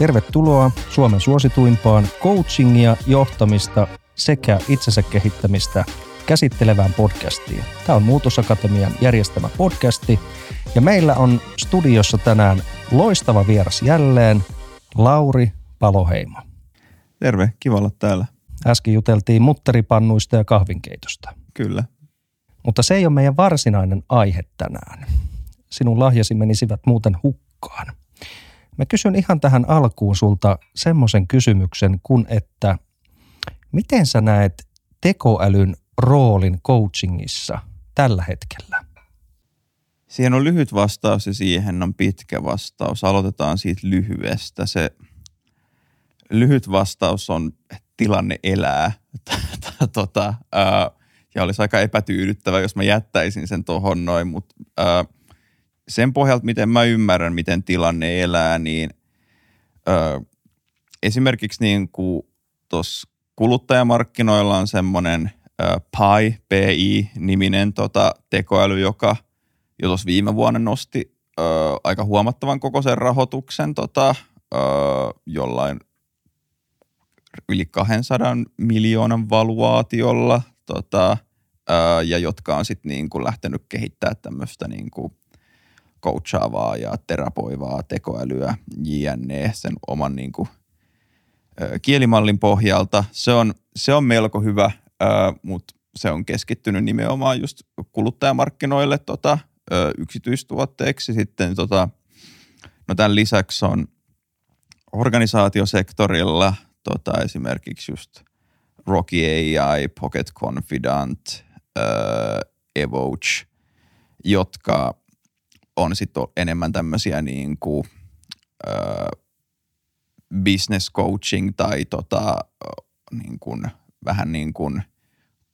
Tervetuloa Suomen suosituimpaan coachingia, johtamista sekä itsensä kehittämistä käsittelevään podcastiin. Tämä on Muutosakatemian järjestämä podcasti ja meillä on studiossa tänään loistava vieras jälleen, Lauri Paloheimo. Terve, kiva olla täällä. Äsken juteltiin mutteripannuista ja kahvinkeitosta. Kyllä. Mutta se ei ole meidän varsinainen aihe tänään. Sinun lahjasi menisivät muuten hukkaan. Mä kysyn ihan tähän alkuun sulta semmoisen kysymyksen, kun että miten sä näet tekoälyn roolin coachingissa tällä hetkellä? Siihen on lyhyt vastaus ja siihen on pitkä vastaus. Aloitetaan siitä lyhyestä. Se lyhyt vastaus on, että tilanne elää. tota, ää, ja olisi aika epätyydyttävä, jos mä jättäisin sen tuohon noin, mutta sen pohjalta, miten mä ymmärrän, miten tilanne elää, niin ää, esimerkiksi niin kuin tuossa kuluttajamarkkinoilla on semmoinen PI, PI-niminen tota, tekoäly, joka jo tuossa viime vuonna nosti ö, aika huomattavan kokoisen rahoituksen tota, ö, jollain yli 200 miljoonan valuaatiolla tota, ö, ja jotka on sitten niinku lähtenyt kehittämään tämmöistä niinku coachaavaa ja terapoivaa tekoälyä JNE sen oman niinku, ö, kielimallin pohjalta. Se on, se on melko hyvä, mutta se on keskittynyt nimenomaan just kuluttajamarkkinoille tota, yksityistuotteeksi. Sitten tota, no tämän lisäksi on organisaatiosektorilla tota, esimerkiksi just Rocky AI, Pocket Confidant, Evoach, jotka on sitten enemmän tämmöisiä niin kuin, ö, business coaching tai tota, niin kuin, vähän niin kuin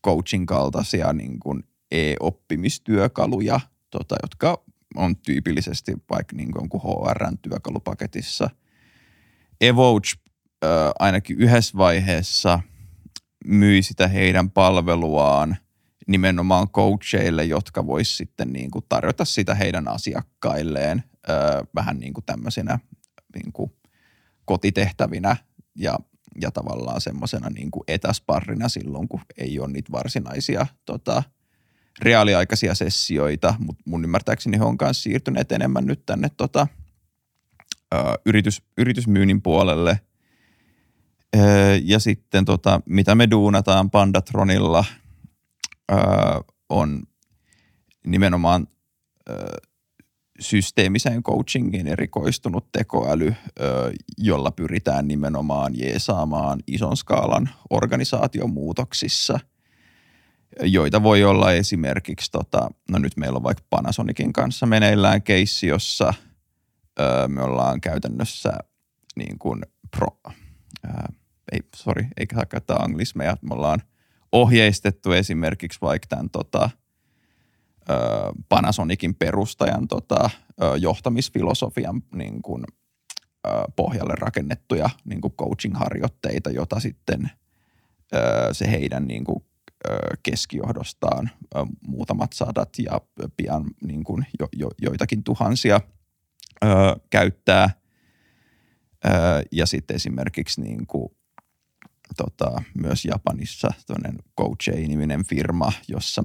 coaching kaltaisia niin kuin e-oppimistyökaluja – tota, jotka on tyypillisesti vaikka niin kuin HRn työkalupaketissa. Evoach äh, ainakin yhdessä vaiheessa myi sitä heidän palveluaan nimenomaan coacheille, jotka vois sitten niin kuin tarjota sitä heidän asiakkailleen äh, vähän niin kuin tämmöisenä niin kuin kotitehtävinä ja, ja tavallaan semmoisena niin kuin etäsparrina silloin, kun ei ole niitä varsinaisia tota, – reaaliaikaisia sessioita, mutta mun ymmärtääkseni he on myös siirtyneet enemmän nyt tänne tota, ö, yritys, yritysmyynnin puolelle. Ö, ja sitten tota, mitä me duunataan Pandatronilla ö, on nimenomaan ö, systeemiseen coachingiin erikoistunut tekoäly, jolla pyritään nimenomaan jeesaamaan ison skaalan organisaatiomuutoksissa – joita voi olla esimerkiksi, tota, no nyt meillä on vaikka Panasonicin kanssa meneillään keissi, jossa öö, me ollaan käytännössä niin kuin pro, öö, ei, sorry, eikä saa käyttää anglismeja, me ollaan ohjeistettu esimerkiksi vaikka tämän tota, Panasonicin perustajan tota, johtamisfilosofian niin kuin, pohjalle rakennettuja niin kuin coaching-harjoitteita, jota sitten se heidän niin kuin keskijohdostaan muutamat sadat ja pian niin kuin jo, jo, joitakin tuhansia käyttää. Ja sitten esimerkiksi niin kuin, tota, myös Japanissa toinen Coachei-niminen firma, jossa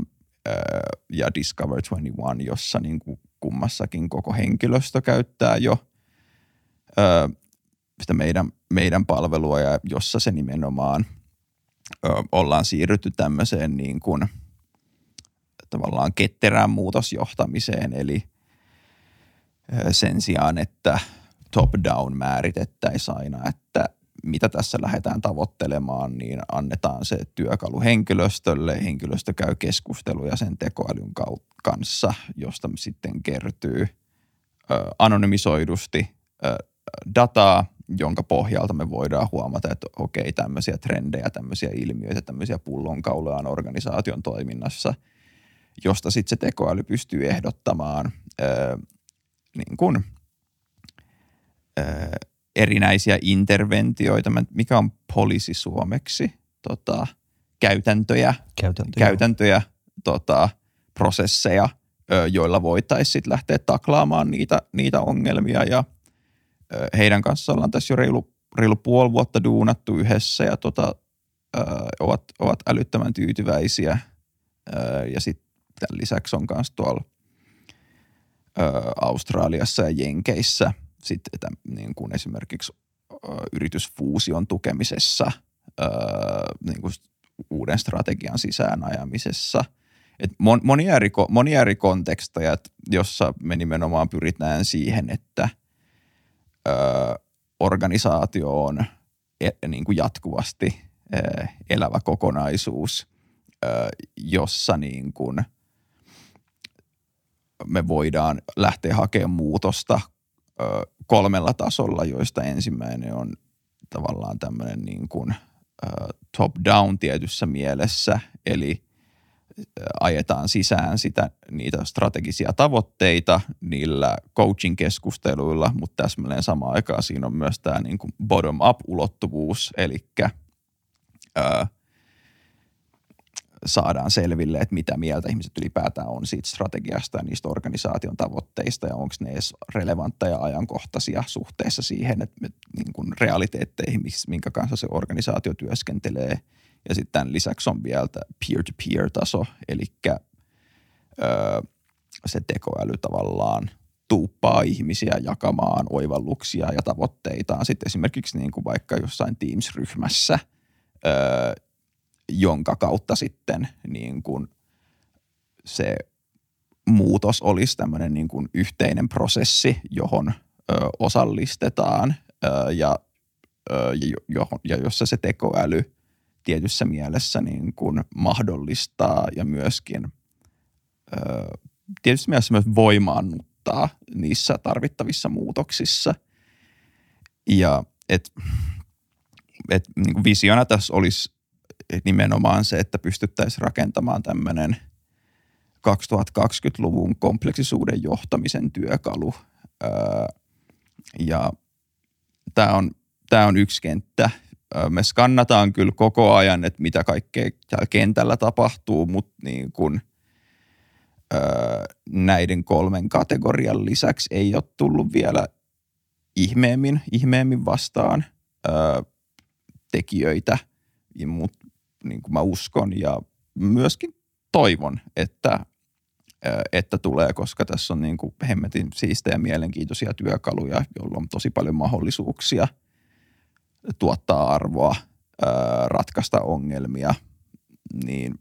ja Discover 21, jossa niin kuin kummassakin koko henkilöstö käyttää jo sitä meidän, meidän palvelua ja jossa se nimenomaan – ollaan siirrytty tämmöiseen niin kuin tavallaan ketterään muutosjohtamiseen, eli sen sijaan, että top-down määritettäisiin aina, että mitä tässä lähdetään tavoittelemaan, niin annetaan se työkalu henkilöstölle. Henkilöstö käy keskusteluja sen tekoälyn kanssa, josta sitten kertyy anonymisoidusti dataa, jonka pohjalta me voidaan huomata, että okei, tämmöisiä trendejä, tämmöisiä ilmiöitä, tämmöisiä pullonkauloja on organisaation toiminnassa, josta sitten se tekoäly pystyy ehdottamaan niin kuin, erinäisiä interventioita. Mikä on poliisi suomeksi? Tota, käytäntöjä, käytäntöjä, käytäntöjä tota, prosesseja, joilla voitaisiin lähteä taklaamaan niitä, niitä ongelmia ja – heidän kanssa ollaan tässä jo reilu, reilu puoli vuotta duunattu yhdessä ja tota, ovat, ovat älyttömän tyytyväisiä. Ja sitten lisäksi on myös tuolla Australiassa ja Jenkeissä sitten että niin kuin esimerkiksi yritysfuusion tukemisessa, niin kuin uuden strategian sisään ajamisessa. Et monia, eri, monia eri konteksteja, jossa me nimenomaan pyritään siihen, että ö, organisaatio on e, niin kuin jatkuvasti ö, elävä kokonaisuus, ö, jossa niin kuin me voidaan lähteä hakemaan muutosta kolmella tasolla, joista ensimmäinen on tavallaan tämmöinen niin kuin – top-down tietyssä mielessä, eli ajetaan sisään sitä, niitä strategisia tavoitteita niillä coaching-keskusteluilla, mutta täsmälleen samaan aikaan siinä on myös tämä niin kuin bottom-up-ulottuvuus, eli ää, saadaan selville, että mitä mieltä ihmiset ylipäätään on siitä strategiasta ja niistä organisaation tavoitteista ja onko ne edes relevantteja ja ajankohtaisia suhteessa siihen, että niin kuin realiteetteihin, minkä kanssa se organisaatio työskentelee. Ja sitten lisäksi on vielä peer-to-peer-taso, eli se tekoäly tavallaan tuuppaa ihmisiä jakamaan oivalluksia ja tavoitteitaan sitten esimerkiksi niin kuin vaikka jossain Teams-ryhmässä – jonka kautta sitten niin kuin se muutos olisi tämmöinen niin kuin yhteinen prosessi, johon ö, osallistetaan ö, ja, ö, johon, ja jossa se tekoäly tietyssä mielessä niin kuin mahdollistaa ja myöskin ö, tietysti mielessä myös voimaannuttaa niissä tarvittavissa muutoksissa. Ja et, et, niin kuin visiona tässä olisi nimenomaan se, että pystyttäisiin rakentamaan tämmöinen 2020-luvun kompleksisuuden johtamisen työkalu. ja tämä on, tämä on yksi kenttä. me skannataan kyllä koko ajan, että mitä kaikkea täällä kentällä tapahtuu, mutta niin kuin, näiden kolmen kategorian lisäksi ei ole tullut vielä ihmeemmin, ihmeemmin vastaan tekijöitä, mutta niin kuin mä uskon ja myöskin toivon, että, että tulee, koska tässä on niin kuin hemmetin siistejä mielenkiintoisia työkaluja, joilla on tosi paljon mahdollisuuksia tuottaa arvoa, ratkaista ongelmia, niin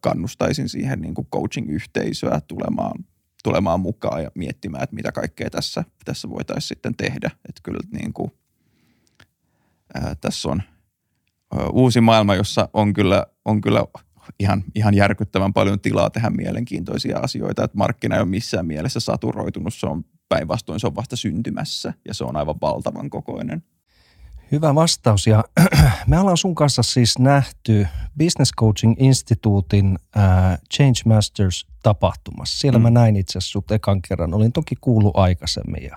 kannustaisin siihen niin kuin coaching-yhteisöä tulemaan, tulemaan mukaan ja miettimään, että mitä kaikkea tässä, tässä voitaisiin sitten tehdä. Että kyllä niin kuin, ää, tässä on – uusi maailma, jossa on kyllä, on kyllä ihan, ihan järkyttävän paljon tilaa tehdä mielenkiintoisia asioita, että markkina ei ole missään mielessä saturoitunut, se on päinvastoin, se on vasta syntymässä ja se on aivan valtavan kokoinen. Hyvä vastaus ja me ollaan sun kanssa siis nähty Business Coaching Instituutin äh, Change Masters tapahtumassa. Siellä mm. mä näin itse asiassa sut ekan kerran, olin toki kuullut aikaisemmin ja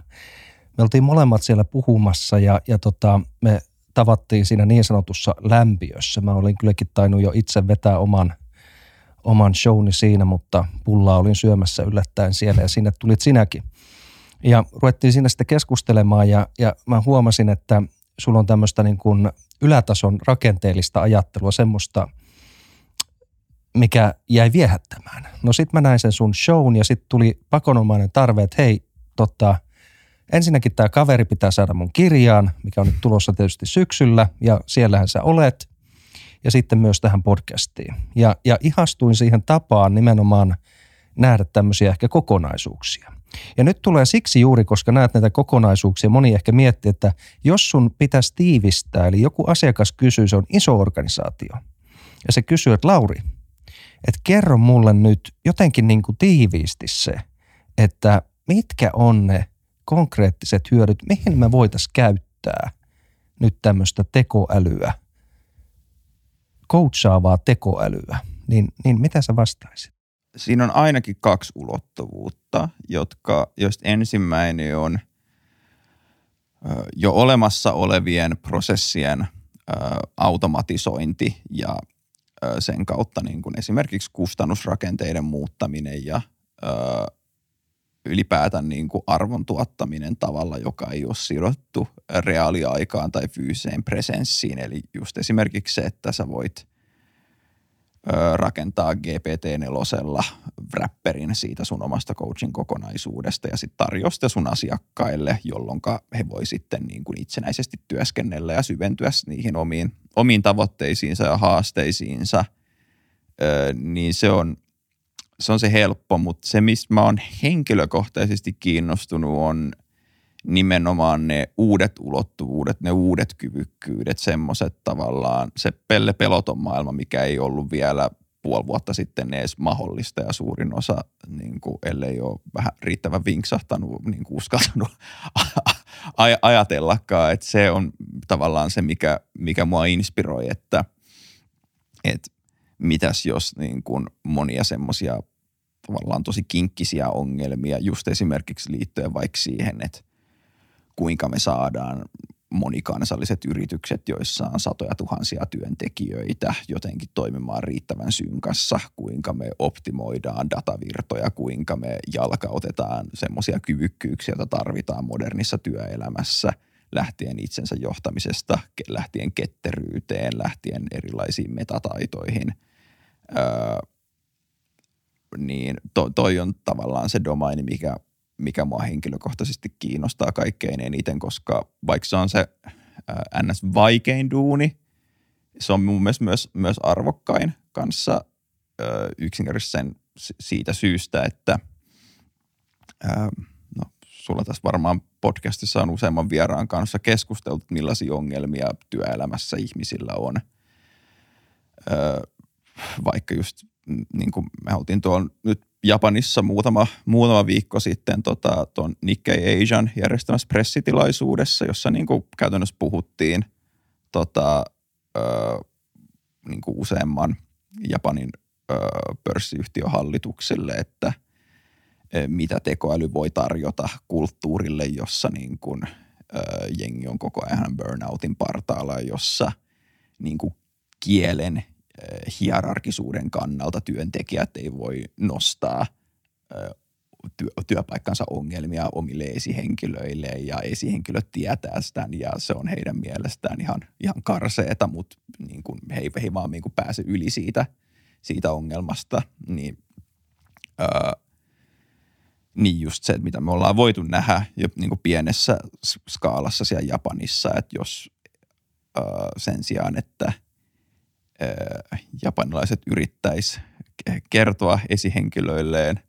me oltiin molemmat siellä puhumassa ja, ja tota, me tavattiin siinä niin sanotussa lämpiössä. Mä olin kylläkin tainnut jo itse vetää oman, oman showni siinä, mutta pullaa olin syömässä yllättäen siellä ja sinne tulit sinäkin. Ja ruvettiin siinä sitten keskustelemaan ja, ja mä huomasin, että sulla on tämmöistä niin kuin ylätason rakenteellista ajattelua, semmoista, mikä jäi viehättämään. No sit mä näin sen sun shown ja sitten tuli pakonomainen tarve, että hei, tota, ensinnäkin tämä kaveri pitää saada mun kirjaan, mikä on nyt tulossa tietysti syksyllä, ja siellähän sä olet, ja sitten myös tähän podcastiin. Ja, ja ihastuin siihen tapaan nimenomaan nähdä tämmöisiä ehkä kokonaisuuksia. Ja nyt tulee siksi juuri, koska näet näitä kokonaisuuksia, moni ehkä miettii, että jos sun pitäisi tiivistää, eli joku asiakas kysyy, se on iso organisaatio, ja se kysyy, että Lauri, että kerro mulle nyt jotenkin niin kuin tiiviisti se, että mitkä on ne konkreettiset hyödyt, mihin me voitaisiin käyttää nyt tämmöistä tekoälyä, coachaavaa tekoälyä, niin, niin mitä sä vastaisit? Siinä on ainakin kaksi ulottuvuutta, jotka, joista ensimmäinen on jo olemassa olevien prosessien automatisointi ja sen kautta niin kuin esimerkiksi kustannusrakenteiden muuttaminen ja ylipäätään niin kuin arvon tuottaminen tavalla, joka ei ole sidottu reaaliaikaan tai fyysiseen presenssiin. Eli just esimerkiksi se, että sä voit rakentaa GPT-4 wrapperin siitä sun omasta coaching kokonaisuudesta ja sitten tarjoa sitä sun asiakkaille, jolloin he voi sitten niin kuin itsenäisesti työskennellä ja syventyä niihin omiin, omiin tavoitteisiinsa ja haasteisiinsa, niin se on, se on se helppo, mutta se, mistä mä oon henkilökohtaisesti kiinnostunut, on nimenomaan ne uudet ulottuvuudet, ne uudet kyvykkyydet, semmoiset tavallaan. Se pelle peloton maailma, mikä ei ollut vielä puoli vuotta sitten edes mahdollista ja suurin osa, niin kuin, ellei ole vähän riittävän vinksahtanut, niin kuin uskaltanut aj- ajatellakaan, että se on tavallaan se, mikä, mikä mua inspiroi, että, että mitäs jos niin kuin monia semmoisia tavallaan tosi kinkkisiä ongelmia just esimerkiksi liittyen vaikka siihen, että kuinka me saadaan monikansalliset yritykset, joissa on satoja tuhansia työntekijöitä jotenkin toimimaan riittävän synkassa, kuinka me optimoidaan datavirtoja, kuinka me jalkautetaan semmoisia kyvykkyyksiä, joita tarvitaan modernissa työelämässä, lähtien itsensä johtamisesta, lähtien ketteryyteen, lähtien erilaisiin metataitoihin. Öö, niin to, toi on tavallaan se domaini, mikä mikä mua henkilökohtaisesti kiinnostaa kaikkein eniten, koska vaikka se on se ns. vaikein duuni, se on mun mielestä myös, myös arvokkain kanssa yksinkertaisesti sen, siitä syystä, että no, sulla tässä varmaan podcastissa on useamman vieraan kanssa keskusteltu, millaisia ongelmia työelämässä ihmisillä on. Vaikka just niin kuin me oltiin tuolla nyt Japanissa muutama, muutama viikko sitten tota, tuon Nikkei Asian järjestämässä pressitilaisuudessa, jossa niin kuin käytännössä puhuttiin tota, ö, niin kuin useamman Japanin ö, pörssiyhtiön hallitukselle, että ö, mitä tekoäly voi tarjota kulttuurille, jossa niin kuin, ö, jengi on koko ajan burnoutin partaalla, jossa niin kuin kielen hierarkisuuden kannalta työntekijät ei voi nostaa työ, työpaikkansa ongelmia omille esihenkilöille ja esihenkilöt tietää sitä ja se on heidän mielestään ihan, ihan karseeta, mutta niin kuin he, he vaan niin kuin pääse yli siitä, siitä ongelmasta, niin, ää, niin just se, mitä me ollaan voitu nähdä jo niin kuin pienessä skaalassa siellä Japanissa, että jos ää, sen sijaan, että – japanilaiset yrittäisi kertoa esihenkilöilleen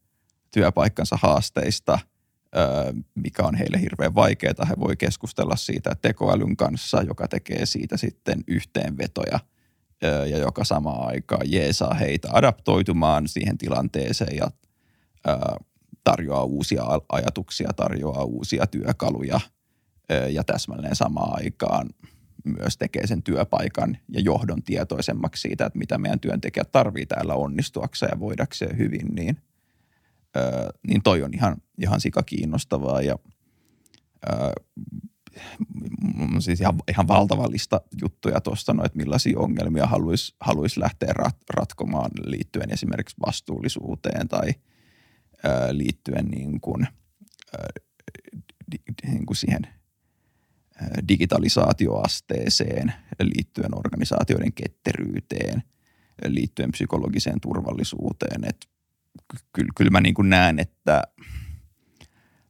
työpaikkansa haasteista, mikä on heille hirveän vaikeaa. He voi keskustella siitä tekoälyn kanssa, joka tekee siitä sitten yhteenvetoja ja joka samaan aikaan jeesaa heitä adaptoitumaan siihen tilanteeseen ja tarjoaa uusia ajatuksia, tarjoaa uusia työkaluja ja täsmälleen samaan aikaan – myös tekee sen työpaikan ja johdon tietoisemmaksi siitä, että mitä meidän työntekijät tarvii täällä onnistuakseen ja voidakseen hyvin, niin, öö, niin toi on ihan, ihan sika kiinnostavaa ja öö, siis ihan, ihan valtava lista juttuja tuosta, no, että millaisia ongelmia haluaisi haluais lähteä rat, ratkomaan liittyen esimerkiksi vastuullisuuteen tai öö, liittyen niin kuin, öö, niin kuin siihen – digitalisaatioasteeseen liittyen organisaatioiden ketteryyteen, liittyen psykologiseen turvallisuuteen. Et kyllä, kyllä mä niin kuin näen, että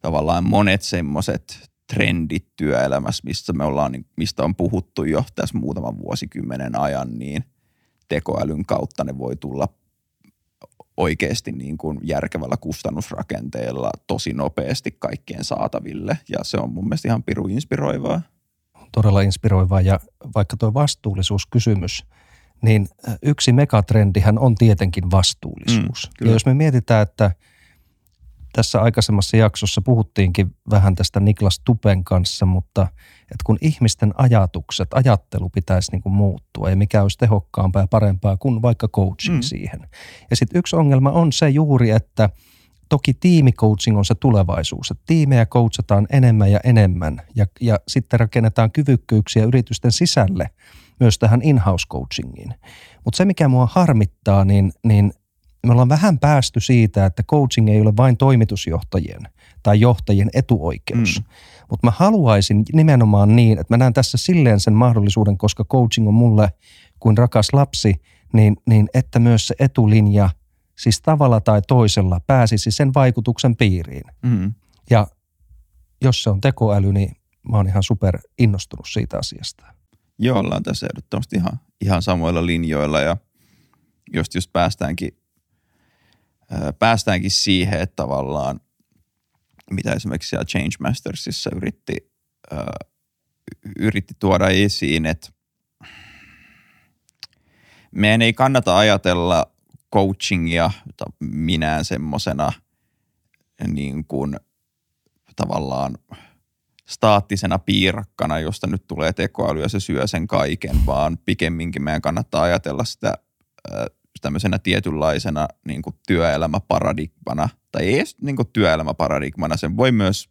tavallaan monet semmoiset trendit työelämässä, mistä me ollaan, mistä on puhuttu jo tässä muutaman vuosikymmenen ajan, niin tekoälyn kautta ne voi tulla oikeasti niin kuin järkevällä kustannusrakenteella tosi nopeasti kaikkien saataville ja se on mun mielestä ihan piru inspiroivaa. Todella inspiroivaa ja vaikka tuo vastuullisuuskysymys, niin yksi megatrendihän on tietenkin vastuullisuus. Mm, ja jos me mietitään, että – tässä aikaisemmassa jaksossa puhuttiinkin vähän tästä Niklas Tupen kanssa, mutta että kun ihmisten ajatukset, ajattelu pitäisi niin kuin muuttua ja mikä olisi tehokkaampaa ja parempaa kuin vaikka coaching mm. siihen. Ja sitten yksi ongelma on se juuri, että toki tiimicoaching on se tulevaisuus, että tiimejä coachataan enemmän ja enemmän ja, ja sitten rakennetaan kyvykkyyksiä yritysten sisälle myös tähän in-house coachingiin. Mutta se, mikä mua harmittaa, niin, niin me ollaan vähän päästy siitä, että coaching ei ole vain toimitusjohtajien tai johtajien etuoikeus. Mm. Mutta mä haluaisin nimenomaan niin, että mä näen tässä silleen sen mahdollisuuden, koska coaching on mulle kuin rakas lapsi, niin, niin että myös se etulinja, siis tavalla tai toisella, pääsisi sen vaikutuksen piiriin. Mm. Ja jos se on tekoäly, niin mä oon ihan super innostunut siitä asiasta. Joo, ollaan tässä ehdottomasti ihan, ihan samoilla linjoilla ja just, just päästäänkin, ää, päästäänkin siihen, että tavallaan mitä esimerkiksi siellä Change Mastersissa yritti, yritti tuoda esiin, että meidän ei kannata ajatella coachingia minään semmoisena niin kuin tavallaan staattisena piirakkana, josta nyt tulee tekoäly ja se syö sen kaiken, vaan pikemminkin meidän kannattaa ajatella sitä tämmöisenä tietynlaisena niin kuin työelämäparadigmana, tai ei edes niin kuin työelämäparadigmana, sen voi myös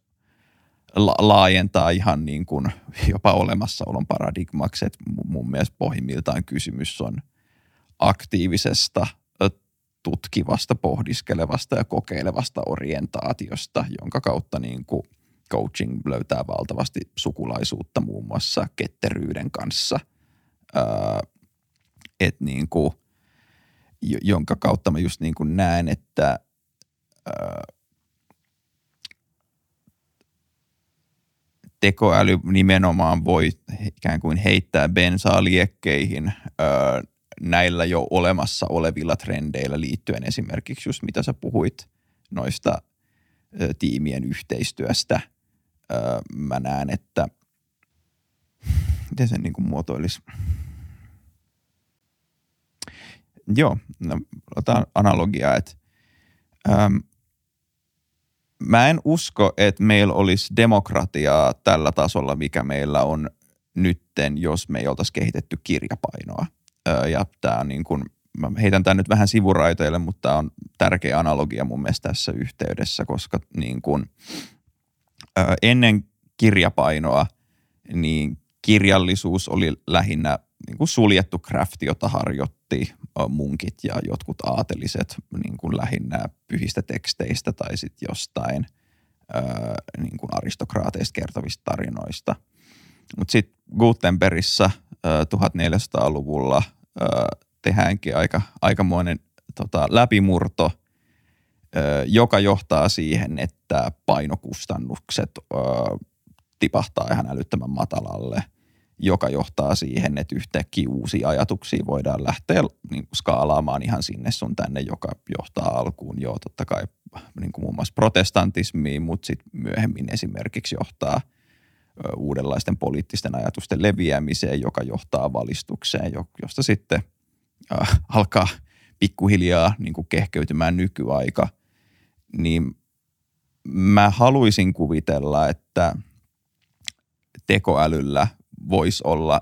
la- laajentaa ihan niin kuin jopa olemassaolon paradigmaksi, että mun mielestä pohjimmiltaan kysymys on aktiivisesta, tutkivasta, pohdiskelevasta ja kokeilevasta orientaatiosta, jonka kautta niin kuin coaching löytää valtavasti sukulaisuutta muun muassa ketteryyden kanssa. Öö, et niin kuin, jonka kautta mä just niin kuin näen, että öö, tekoäly nimenomaan voi ikään kuin heittää bensaa liekkeihin öö, näillä jo olemassa olevilla trendeillä liittyen esimerkiksi just mitä sä puhuit noista ö, tiimien yhteistyöstä. Ö, mä näen, että miten sen niin kuin muotoilisi – Joo, no, otan analogiaa, että äm, mä en usko, että meillä olisi demokratiaa tällä tasolla, mikä meillä on nytten, jos me ei oltaisi kehitetty kirjapainoa. Öö, ja tämä niin kuin, mä heitän tämän nyt vähän sivuraiteille, mutta tämä on tärkeä analogia mun mielestä tässä yhteydessä, koska niin kuin, öö, ennen kirjapainoa niin kirjallisuus oli lähinnä niin kuin suljettu crafti, jota harjoitti munkit ja jotkut aateliset niin kuin lähinnä pyhistä teksteistä tai sitten jostain ää, niin kuin aristokraateista kertovista tarinoista. Mutta sitten Gutenbergissä ää, 1400-luvulla ää, tehdäänkin aika, aikamoinen tota, läpimurto, ää, joka johtaa siihen, että painokustannukset ää, tipahtaa ihan älyttömän matalalle – joka johtaa siihen, että yhtäkkiä uusia ajatuksia voidaan lähteä niin kuin skaalaamaan ihan sinne sun tänne, joka johtaa alkuun. Jo totta kai niin kuin muun muassa protestantismiin, mutta sitten myöhemmin esimerkiksi johtaa uudenlaisten poliittisten ajatusten leviämiseen, joka johtaa valistukseen, josta sitten äh, alkaa pikkuhiljaa niin kuin kehkeytymään nykyaika, niin mä haluaisin kuvitella, että tekoälyllä voisi olla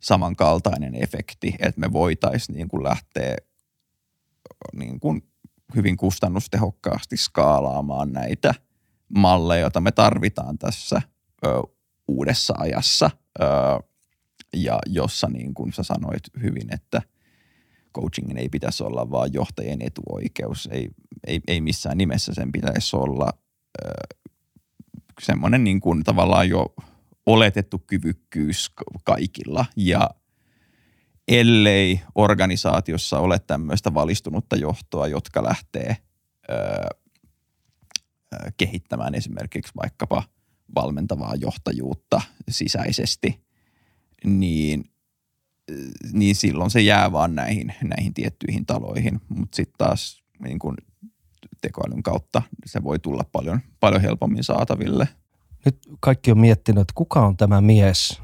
samankaltainen efekti, että me voitaisiin niin kuin lähteä niin kuin hyvin kustannustehokkaasti skaalaamaan näitä malleja, joita me tarvitaan tässä ö, uudessa ajassa. Ö, ja jossa niin kuin sä sanoit hyvin, että coachingin ei pitäisi olla vaan johtajien etuoikeus, ei, ei, ei missään nimessä sen pitäisi olla ö, semmoinen niin kuin tavallaan jo oletettu kyvykkyys kaikilla ja ellei organisaatiossa ole tämmöistä valistunutta johtoa, jotka lähtee öö, kehittämään esimerkiksi vaikkapa valmentavaa johtajuutta sisäisesti, niin, niin silloin se jää vaan näihin, näihin tiettyihin taloihin. Mutta sitten taas niin kun tekoälyn kautta se voi tulla paljon, paljon helpommin saataville – nyt kaikki on miettinyt, että kuka on tämä mies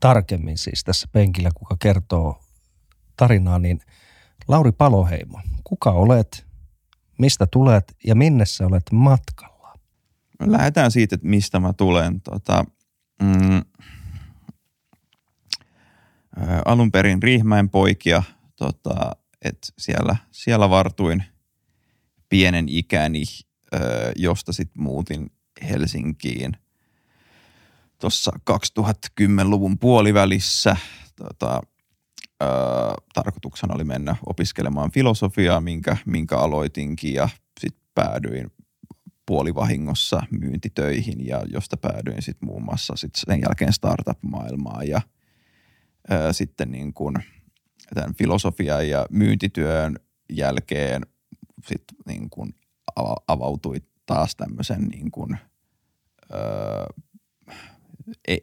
tarkemmin siis tässä penkillä, kuka kertoo tarinaa, niin Lauri Paloheimo, kuka olet, mistä tulet ja minne sä olet matkalla? Lähdetään siitä, että mistä mä tulen. Tota, mm, alun perin Riihmäen poikia, tota, että siellä, siellä vartuin pienen ikäni, josta sitten muutin Helsinkiin tuossa 2010-luvun puolivälissä. Tota, öö, tarkoituksena oli mennä opiskelemaan filosofiaa, minkä, minkä aloitinkin ja sitten päädyin puolivahingossa myyntitöihin ja josta päädyin sitten muun muassa sit sen jälkeen startup-maailmaan ja öö, sitten niin kuin tämän filosofian ja myyntityön jälkeen sitten niin avautui taas tämmöisen niin kuin, öö,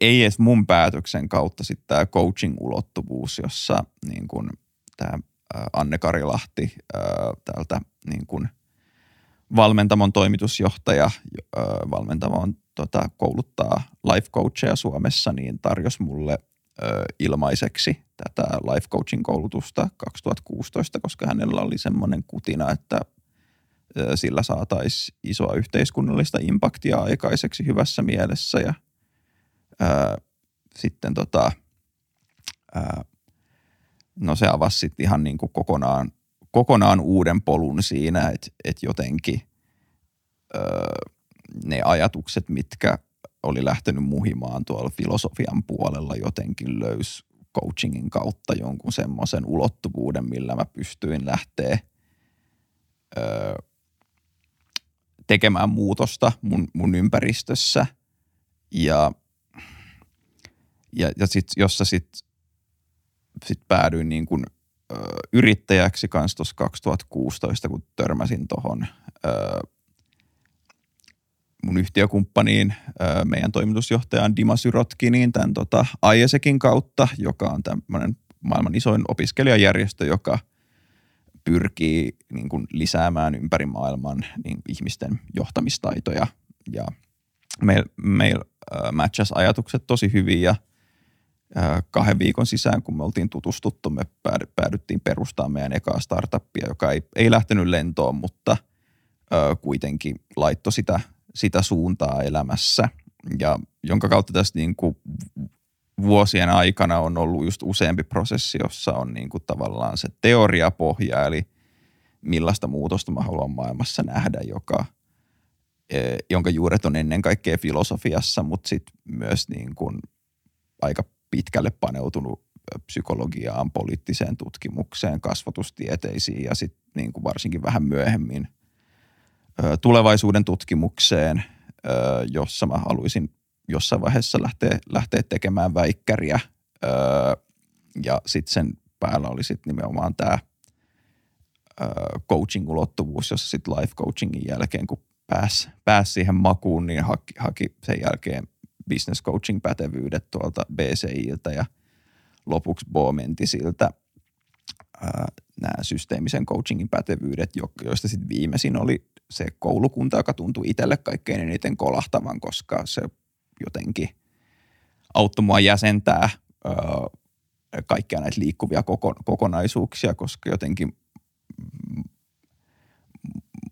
ei edes mun päätöksen kautta sitten tämä coaching-ulottuvuus, jossa niin kuin tämä Anne Karilahti täältä niin kuin valmentamon toimitusjohtaja, valmentamon tota, kouluttaa life coacheja Suomessa, niin tarjosi mulle ilmaiseksi tätä life coaching koulutusta 2016, koska hänellä oli semmoinen kutina, että sillä saataisiin isoa yhteiskunnallista impaktia aikaiseksi hyvässä mielessä ja ää, sitten tota, ää, no se avasi sitten ihan niin kuin kokonaan, kokonaan uuden polun siinä, että et jotenkin ää, ne ajatukset, mitkä oli lähtenyt muhimaan tuolla filosofian puolella jotenkin löys coachingin kautta jonkun semmoisen ulottuvuuden, millä mä pystyin lähteä tekemään muutosta mun, mun ympäristössä. Ja, ja, ja sit, jossa sitten sit päädyin niin kuin, ö, yrittäjäksi tuossa 2016, kun törmäsin tuohon mun yhtiökumppaniin, ö, meidän toimitusjohtajaan Dima Syrotkiniin tämän tota, IESEKin kautta, joka on tämmöinen maailman isoin opiskelijajärjestö, joka – pyrkii niin kuin lisäämään ympäri maailman niin ihmisten johtamistaitoja. Ja meillä meil, äh, matchas ajatukset tosi hyvin ja äh, kahden viikon sisään, kun me oltiin tutustuttu, me päädyttiin perustamaan meidän ekaa startuppia, joka ei, ei lähtenyt lentoon, mutta äh, kuitenkin laittoi sitä, sitä suuntaa elämässä ja jonka kautta tästä niin kuin vuosien aikana on ollut just useampi prosessi, jossa on niin kuin tavallaan se teoriapohja, eli millaista muutosta mä haluan maailmassa nähdä, joka, e, jonka juuret on ennen kaikkea filosofiassa, mutta sitten myös niin kuin aika pitkälle paneutunut psykologiaan, poliittiseen tutkimukseen, kasvatustieteisiin ja sitten niin kuin varsinkin vähän myöhemmin tulevaisuuden tutkimukseen, jossa mä haluaisin jossain vaiheessa lähtee, lähtee tekemään väikkäriä. Öö, ja sitten sen päällä oli sitten nimenomaan tämä öö, coaching-ulottuvuus, jossa sitten life coachingin jälkeen, kun pääsi pääs siihen makuun, niin haki, haki sen jälkeen business coaching pätevyydet tuolta BCIltä ja lopuksi Bomentisiltä öö, nämä systeemisen coachingin pätevyydet, joista sitten viimeisin oli se koulukunta, joka tuntui itselle kaikkein eniten kolahtavan, koska se jotenkin auttoi mua jäsentää ö, kaikkia näitä liikkuvia koko, kokonaisuuksia, koska jotenkin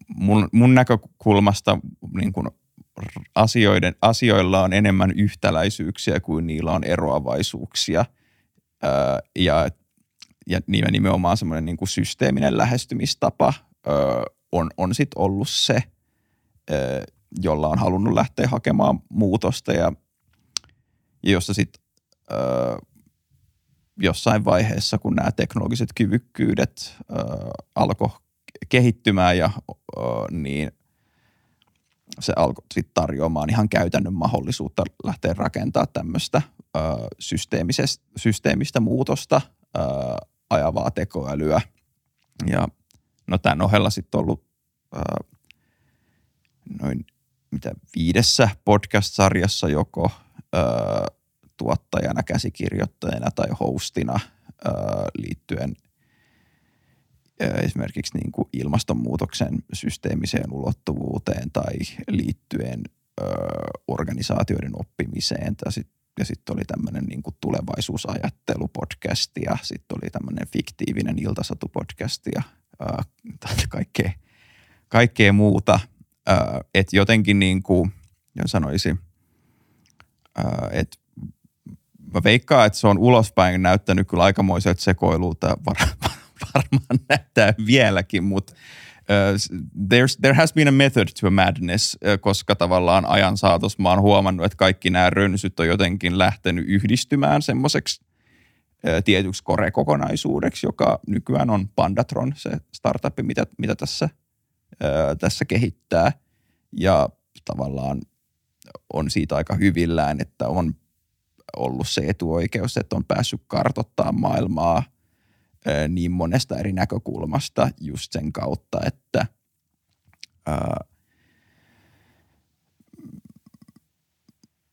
mun, mun näkökulmasta niin kuin asioiden, asioilla on enemmän yhtäläisyyksiä kuin niillä on eroavaisuuksia. Ö, ja, ja nimenomaan semmoinen niin kuin systeeminen lähestymistapa ö, on, on sitten ollut se, jolla on halunnut lähteä hakemaan muutosta ja, ja jossa sitten jossain vaiheessa, kun nämä teknologiset kyvykkyydet ö, alkoi kehittymään ja ö, niin se alkoi sitten tarjoamaan ihan käytännön mahdollisuutta lähteä rakentamaan tämmöistä systeemistä muutosta ö, ajavaa tekoälyä. Ja no tämän ohella sitten ollut ö, noin mitä viidessä podcast-sarjassa joko ö, tuottajana, käsikirjoittajana tai hostina ö, liittyen ö, esimerkiksi niin kuin ilmastonmuutoksen systeemiseen ulottuvuuteen tai liittyen ö, organisaatioiden oppimiseen. Tai sit, ja sitten oli tämmöinen niin kuin tulevaisuusajattelu-podcast ja sitten oli tämmöinen fiktiivinen iltasatu-podcast ja ö, kaikkea, kaikkea muuta – äh, että jotenkin niin kuin, jos sanoisi, äh, että mä veikkaan, että se on ulospäin näyttänyt kyllä aikamoiselta sekoilulta, var, varmaan näyttää vieläkin, mutta uh, there has been a method to a madness, koska tavallaan ajan saatossa mä oon huomannut, että kaikki nämä rönsyt on jotenkin lähtenyt yhdistymään semmoiseksi tietyksi Core-kokonaisuudeksi, joka nykyään on Pandatron, se startup, mitä, mitä tässä, tässä kehittää. Ja tavallaan on siitä aika hyvillään, että on ollut se etuoikeus, että on päässyt kartottaa maailmaa niin monesta eri näkökulmasta just sen kautta, että ää,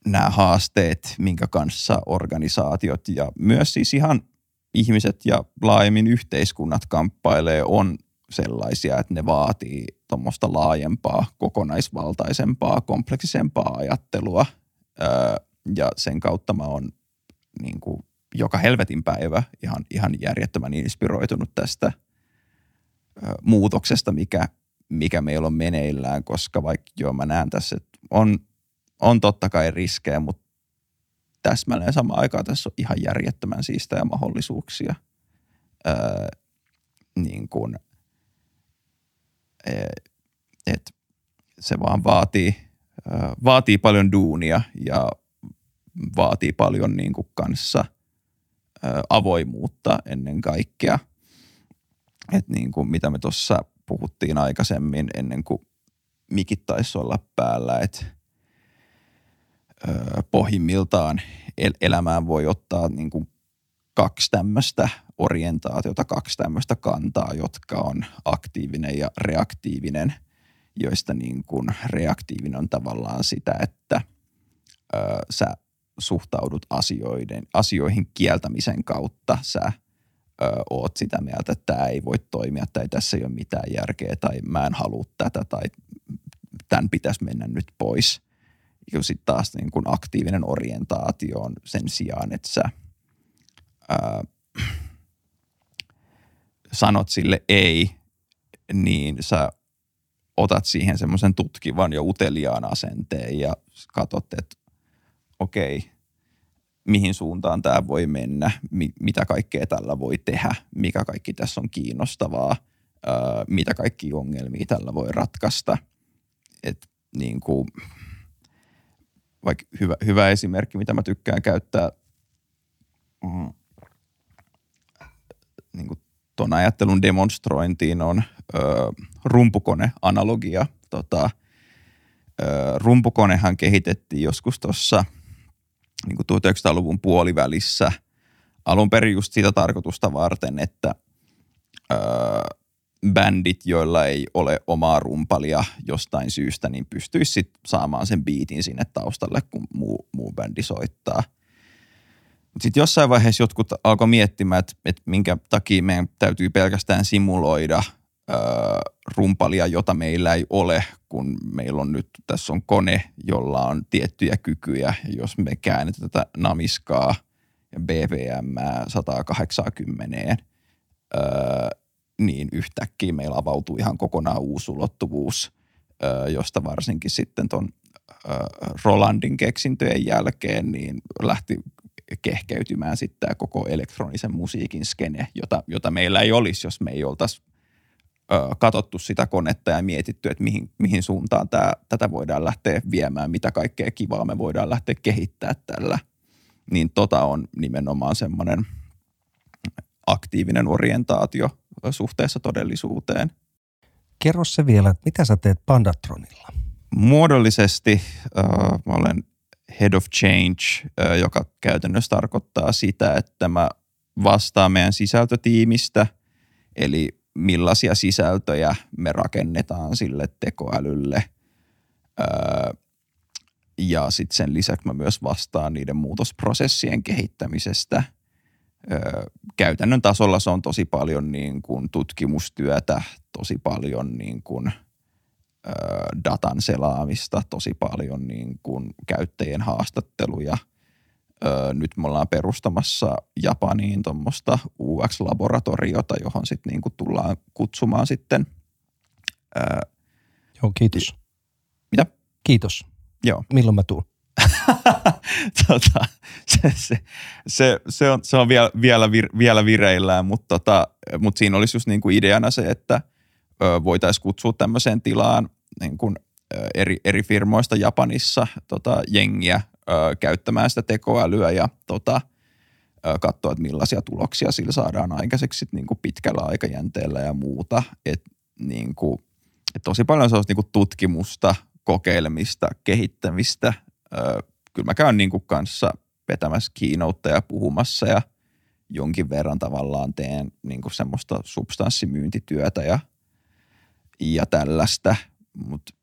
nämä haasteet, minkä kanssa organisaatiot ja myös siis ihan ihmiset ja laajemmin yhteiskunnat kamppailee, on sellaisia, että ne vaatii tuommoista laajempaa, kokonaisvaltaisempaa, kompleksisempaa ajattelua. ja sen kautta mä oon niin kuin joka helvetin päivä ihan, ihan järjettömän inspiroitunut tästä muutoksesta, mikä, mikä meillä on meneillään, koska vaikka joo mä näen tässä, että on, on totta kai riskejä, mutta täsmälleen samaan aikaan tässä on ihan järjettömän siistejä mahdollisuuksia. Öö, niin kuin, et se vaan vaatii, vaatii paljon duunia ja vaatii paljon niin kuin kanssa – avoimuutta ennen kaikkea. Et niin kuin mitä me tuossa puhuttiin aikaisemmin ennen kuin mikit taisi olla päällä, että pohjimmiltaan el- elämään voi ottaa niin kuin kaksi tämmöistä orientaatiota, kaksi tämmöistä kantaa, jotka on aktiivinen ja reaktiivinen, joista niin kuin reaktiivinen on tavallaan sitä, että ö, sä suhtaudut asioiden, asioihin kieltämisen kautta. Sä ö, oot sitä mieltä, että tämä ei voi toimia tai tässä ei ole mitään järkeä tai mä en halua tätä tai tämän pitäisi mennä nyt pois. Ja sitten taas niin kun aktiivinen orientaatio on sen sijaan, että sä ö, sanot sille ei, niin sä otat siihen semmoisen tutkivan ja uteliaan asenteen ja katsot, että okei, mihin suuntaan tämä voi mennä, mi- mitä kaikkea tällä voi tehdä, mikä kaikki tässä on kiinnostavaa, ää, mitä kaikki ongelmia tällä voi ratkaista. Et niin kuin, vaikka hyvä, hyvä esimerkki, mitä mä tykkään käyttää mm, niin kuin ton ajattelun demonstrointiin on ö, rumpukoneanalogia. Tota, ö, rumpukonehan kehitettiin joskus tuossa – niin kuin 1900-luvun puolivälissä alun perin just sitä tarkoitusta varten, että öö, bändit, joilla ei ole omaa rumpalia jostain syystä, niin pystyisi sit saamaan sen biitin sinne taustalle, kun muu, muu bändi soittaa. Sitten jossain vaiheessa jotkut alkoi miettimään, että, että minkä takia meidän täytyy pelkästään simuloida – rumpalia, jota meillä ei ole, kun meillä on nyt, tässä on kone, jolla on tiettyjä kykyjä. Jos me käännetään tätä namiskaa ja BVM 180, öö, niin yhtäkkiä meillä avautuu ihan kokonaan uusi ulottuvuus, öö, josta varsinkin sitten ton öö, Rolandin keksintöjen jälkeen niin lähti kehkeytymään sitten tämä koko elektronisen musiikin skene, jota, jota meillä ei olisi, jos me ei oltaisi katsottu sitä konetta ja mietitty, että mihin, mihin suuntaan tää, tätä voidaan lähteä viemään, mitä kaikkea kivaa me voidaan lähteä kehittämään tällä. Niin tota on nimenomaan semmoinen aktiivinen orientaatio suhteessa todellisuuteen. Kerro se vielä, että mitä sä teet Pandatronilla? Muodollisesti äh, mä olen Head of Change, joka käytännössä tarkoittaa sitä, että mä vastaan meidän sisältötiimistä, eli millaisia sisältöjä me rakennetaan sille tekoälylle. Ja sitten sen lisäksi mä myös vastaan niiden muutosprosessien kehittämisestä. Käytännön tasolla se on tosi paljon niin kuin tutkimustyötä, tosi paljon niin kuin, datan selaamista, tosi paljon niin kuin käyttäjien haastatteluja – Öö, nyt me ollaan perustamassa Japaniin tuommoista UX-laboratoriota, johon sitten niinku tullaan kutsumaan sitten. Öö, Joo, kiitos. Mitä? Kiitos. Joo. Milloin mä tuun? tota, se, se, se, se, on, se on vielä, vielä, vir, vielä vireillään, mutta tota, mut siinä olisi just niinku ideana se, että voitaisiin kutsua tämmöiseen tilaan niin kuin, eri, eri firmoista Japanissa tota, jengiä ö, käyttämään sitä tekoälyä ja tota, katsoa, että millaisia tuloksia sillä saadaan aikaiseksi niin kuin pitkällä aikajänteellä ja muuta. Et, niin kuin, et tosi paljon se on niin kuin tutkimusta, kokeilemista, kehittämistä. Kyllä mä käyn niin kuin kanssa vetämässä ja puhumassa ja jonkin verran tavallaan teen niin kuin semmoista substanssimyyntityötä ja, ja tällaista, mutta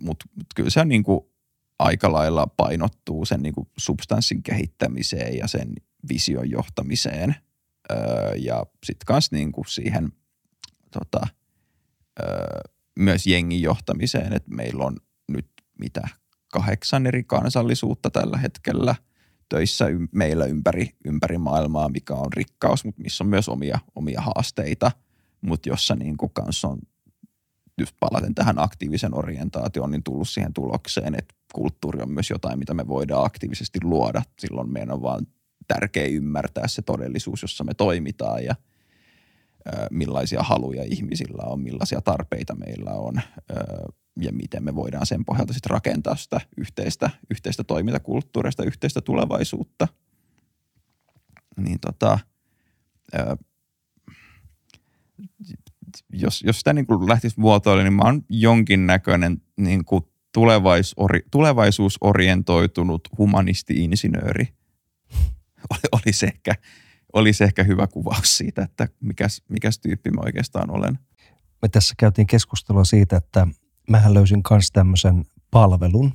mut, mut kyllä se on niin kuin aika lailla painottuu sen niin kuin substanssin kehittämiseen ja sen vision johtamiseen. Öö, ja sitten kanssa niin kuin siihen tota, öö, myös jengin johtamiseen, että meillä on nyt mitä kahdeksan eri kansallisuutta tällä hetkellä töissä meillä ympäri, ympäri maailmaa, mikä on rikkaus, mutta missä on myös omia, omia haasteita, mutta jossa niin kuin kanssa on just palaten tähän aktiivisen orientaatioon, niin tullut siihen tulokseen, että kulttuuri on myös jotain, mitä me voidaan aktiivisesti luoda. Silloin meidän on vaan tärkeä ymmärtää se todellisuus, jossa me toimitaan ja millaisia haluja ihmisillä on, millaisia tarpeita meillä on ja miten me voidaan sen pohjalta sitten rakentaa sitä yhteistä, yhteistä toimintakulttuurista, yhteistä tulevaisuutta. Niin tota, jos, jos sitä niin kuin lähtisi muotoille, niin mä oon jonkinnäköinen niin kuin tulevaisuusorientoitunut humanisti-insinööri. Oli, olisi, ehkä, olisi ehkä hyvä kuvaus siitä, että mikäs, mikäs tyyppi mä oikeastaan olen. Me tässä käytiin keskustelua siitä, että mähän löysin myös tämmöisen palvelun,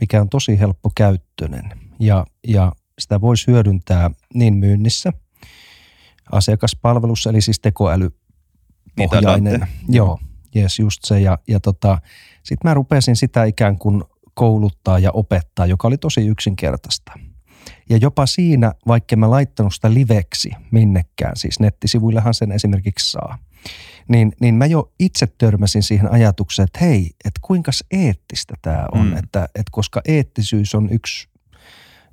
mikä on tosi helppo käyttöinen ja, ja sitä voisi hyödyntää niin myynnissä, asiakaspalvelussa, eli siis tekoäly pohjainen. Joo, jes, just se. Ja, ja tota, sitten mä rupesin sitä ikään kuin kouluttaa ja opettaa, joka oli tosi yksinkertaista. Ja jopa siinä, vaikka mä laittanut sitä liveksi minnekään, siis nettisivuillehan sen esimerkiksi saa, niin, niin mä jo itse törmäsin siihen ajatukseen, että hei, että kuinka eettistä tämä on, mm. että, että koska eettisyys on yksi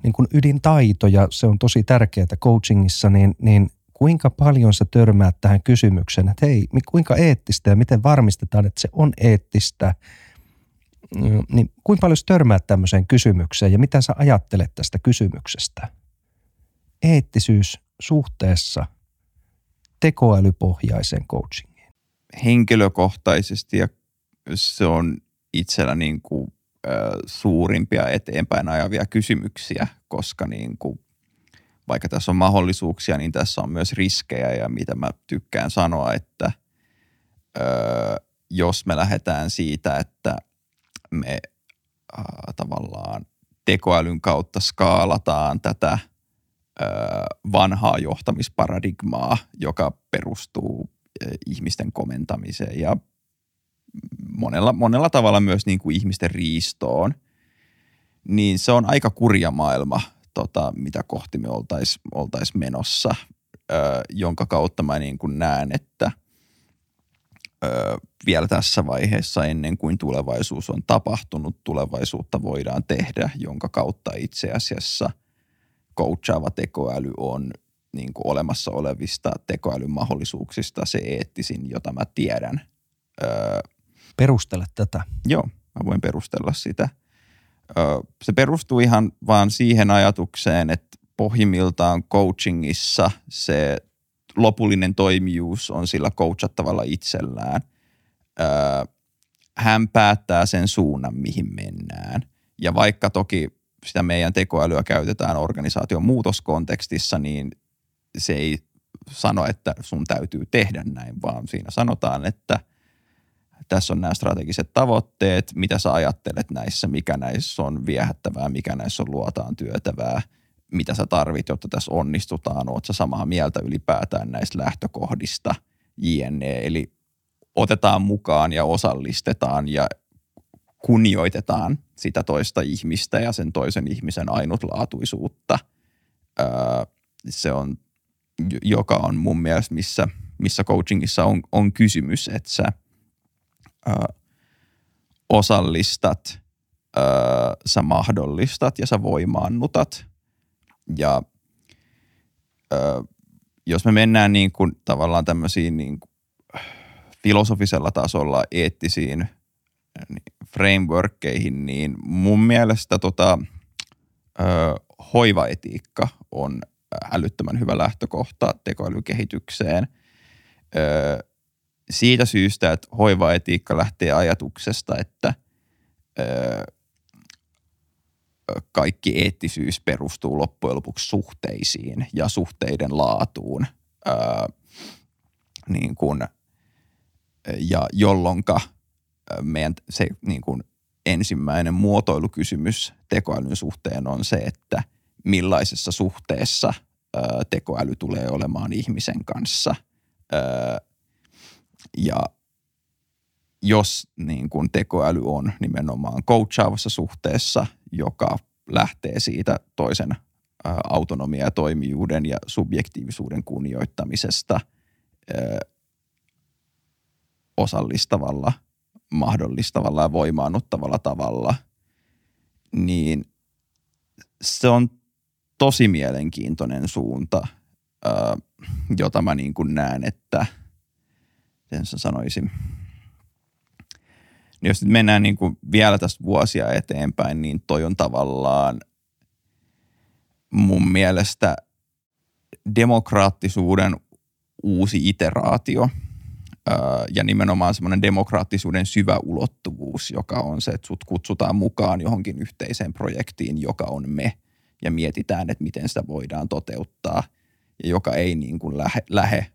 niin kuin ydintaito ja se on tosi tärkeää coachingissa, niin, niin kuinka paljon sä törmäät tähän kysymykseen, että hei, kuinka eettistä ja miten varmistetaan, että se on eettistä, mm, niin kuinka paljon sä törmäät tämmöiseen kysymykseen ja mitä sä ajattelet tästä kysymyksestä? Eettisyys suhteessa tekoälypohjaiseen coachingiin. Henkilökohtaisesti ja se on itsellä niin kuin, äh, suurimpia eteenpäin ajavia kysymyksiä, koska niin kuin vaikka tässä on mahdollisuuksia, niin tässä on myös riskejä ja mitä mä tykkään sanoa, että ö, jos me lähdetään siitä, että me ö, tavallaan tekoälyn kautta skaalataan tätä ö, vanhaa johtamisparadigmaa, joka perustuu ihmisten komentamiseen ja monella, monella tavalla myös niin kuin ihmisten riistoon, niin se on aika kurja maailma – tota, mitä kohti me oltaisiin oltais menossa, ö, jonka kautta mä niin kuin näen, että ö, vielä tässä vaiheessa ennen kuin tulevaisuus on tapahtunut, tulevaisuutta voidaan tehdä, jonka kautta itse asiassa coachaava tekoäly on niin kuin olemassa olevista tekoälyn mahdollisuuksista se eettisin, jota mä tiedän. Öö, Perustele tätä. Joo, mä voin perustella sitä se perustuu ihan vaan siihen ajatukseen, että pohjimmiltaan coachingissa se lopullinen toimijuus on sillä coachattavalla itsellään. Hän päättää sen suunnan, mihin mennään. Ja vaikka toki sitä meidän tekoälyä käytetään organisaation muutoskontekstissa, niin se ei sano, että sun täytyy tehdä näin, vaan siinä sanotaan, että – tässä on nämä strategiset tavoitteet, mitä sä ajattelet näissä, mikä näissä on viehättävää, mikä näissä on luotaan työtävää, mitä sä tarvit, jotta tässä onnistutaan, oot sä samaa mieltä ylipäätään näistä lähtökohdista, jne. Eli otetaan mukaan ja osallistetaan ja kunnioitetaan sitä toista ihmistä ja sen toisen ihmisen ainutlaatuisuutta. Se on, joka on mun mielestä, missä, missä coachingissa on, on kysymys, että sä – ö, osallistat, ö, sä mahdollistat ja sä voimaannutat. Ja ö, jos me mennään niin kuin tavallaan tämmöisiin niin kuin filosofisella tasolla eettisiin niin frameworkkeihin, niin mun mielestä tota, hoivaetiikka on älyttömän hyvä lähtökohta tekoälykehitykseen. Ö, siitä syystä, että hoivaetiikka lähtee ajatuksesta, että ö, kaikki eettisyys perustuu loppujen lopuksi suhteisiin ja suhteiden laatuun. Ö, niin kun, ja jolloinka meidän se niin kun ensimmäinen muotoilukysymys tekoälyn suhteen on se, että millaisessa suhteessa ö, tekoäly tulee olemaan ihmisen kanssa. Ja jos niin kun tekoäly on nimenomaan coachaavassa suhteessa, joka lähtee siitä toisen autonomia toimijuuden ja subjektiivisuuden kunnioittamisesta osallistavalla – mahdollistavalla ja voimaannuttavalla tavalla, niin se on tosi mielenkiintoinen suunta, jota mä niin kuin näen, että sen sä sanoisin. Niin jos nyt mennään niin kuin vielä tästä vuosia eteenpäin, niin toi on tavallaan mun mielestä demokraattisuuden uusi iteraatio – ja nimenomaan semmoinen demokraattisuuden syvä ulottuvuus, joka on se, että sut kutsutaan mukaan johonkin yhteiseen projektiin, joka on me, ja mietitään, että miten sitä voidaan toteuttaa, ja joka ei niin kuin lähe, lähe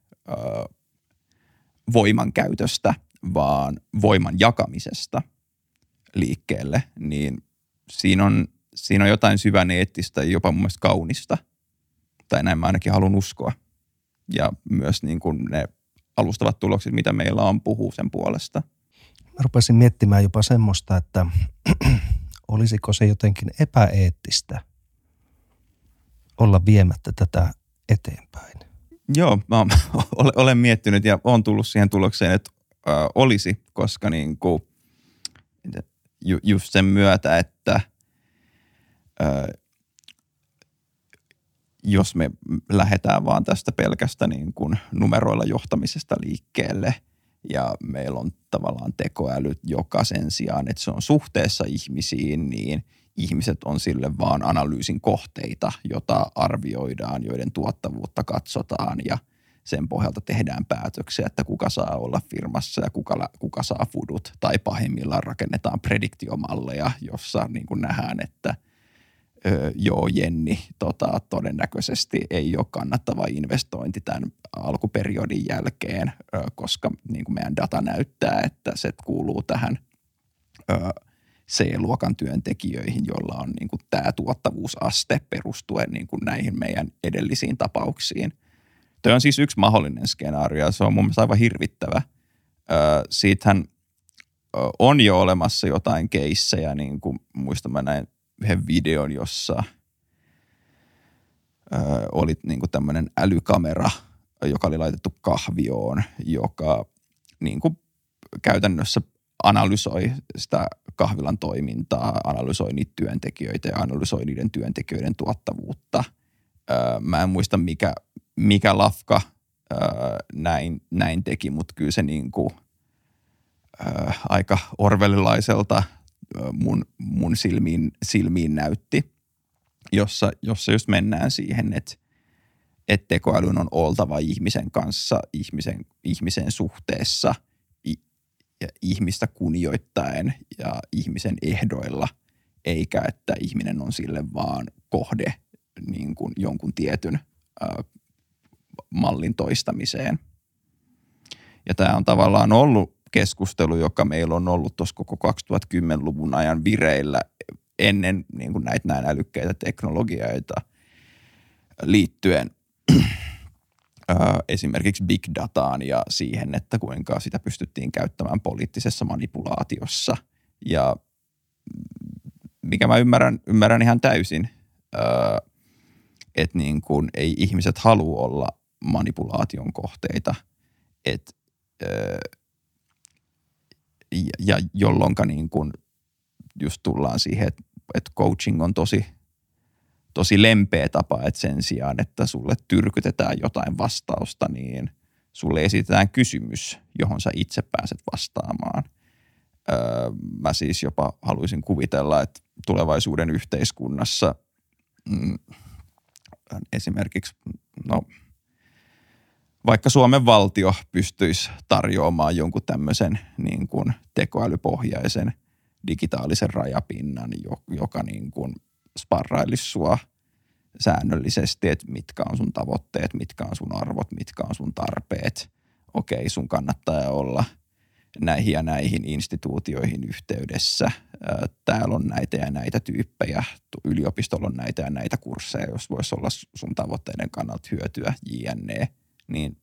voiman käytöstä, vaan voiman jakamisesta liikkeelle, niin siinä on, siinä on jotain syvän eettistä ja jopa mun mielestä kaunista. Tai näin mä ainakin haluan uskoa. Ja myös niin kuin ne alustavat tulokset, mitä meillä on, puhuu sen puolesta. Mä rupesin miettimään jopa semmoista, että olisiko se jotenkin epäeettistä olla viemättä tätä eteenpäin. Joo, mä olen miettinyt ja olen tullut siihen tulokseen, että ö, olisi, koska niin kuin, ju, just sen myötä, että ö, jos me lähdetään vaan tästä pelkästä niin kuin numeroilla johtamisesta liikkeelle ja meillä on tavallaan tekoäly, joka sen sijaan, että se on suhteessa ihmisiin, niin ihmiset on sille vaan analyysin kohteita, jota arvioidaan, joiden tuottavuutta katsotaan ja sen pohjalta tehdään päätöksiä, että kuka saa olla firmassa ja kuka, kuka saa fudut. Tai pahimmillaan rakennetaan prediktiomalleja, jossa niin kuin nähdään, että – öö, joo Jenni, tota, todennäköisesti ei ole kannattava investointi tämän alkuperiodin jälkeen, öö, koska niin kuin meidän data näyttää, että se kuuluu tähän öö, C-luokan työntekijöihin, joilla on niin kuin tämä tuottavuusaste perustuen niin kuin näihin meidän edellisiin tapauksiin. Tuo on siis yksi mahdollinen skenaario ja se on mun mielestä aivan hirvittävä. Öö, siitähän on jo olemassa jotain keissejä, niin kuin muistan mä näin yhden videon, jossa ö, oli niin kuin tämmöinen älykamera, joka oli laitettu kahvioon, joka niin kuin käytännössä analysoi sitä kahvilan toimintaa, analysoi niitä työntekijöitä ja analysoi niiden työntekijöiden tuottavuutta. Öö, mä en muista mikä, mikä lafka öö, näin, näin teki, mutta kyllä se niin kuin, öö, aika orvelilaiselta mun, mun silmiin, silmiin näytti, jossa, jossa just mennään siihen, että että tekoälyn on oltava ihmisen kanssa, ihmisen, ihmisen suhteessa ja ihmistä kunnioittaen ja ihmisen ehdoilla, eikä että ihminen on sille vaan kohde niin kuin jonkun tietyn mallin toistamiseen. Ja tämä on tavallaan ollut keskustelu, joka meillä on ollut tuossa koko 2010-luvun ajan vireillä ennen niin kuin näitä näin älykkäitä teknologioita liittyen esimerkiksi big dataan ja siihen, että kuinka sitä pystyttiin käyttämään poliittisessa manipulaatiossa. Ja mikä mä ymmärrän, ymmärrän ihan täysin, että niin kuin ei ihmiset halua olla manipulaation kohteita. Että ja jolloinka niin kuin just tullaan siihen, että, että coaching on tosi, tosi lempeä tapa, että sen sijaan, että sulle tyrkytetään jotain vastausta, niin sulle esitetään kysymys, johon sä itse pääset vastaamaan. Öö, mä siis jopa haluaisin kuvitella, että tulevaisuuden yhteiskunnassa mm, esimerkiksi, no vaikka Suomen valtio pystyisi tarjoamaan jonkun tämmöisen niin kuin tekoälypohjaisen digitaalisen rajapinnan, joka niin kuin sparrailisi sua säännöllisesti, että mitkä on sun tavoitteet, mitkä on sun arvot, mitkä on sun tarpeet. Okei, sun kannattaa olla näihin ja näihin instituutioihin yhteydessä. Täällä on näitä ja näitä tyyppejä, yliopistolla on näitä ja näitä kursseja, jos voisi olla sun tavoitteiden kannalta hyötyä, jne niin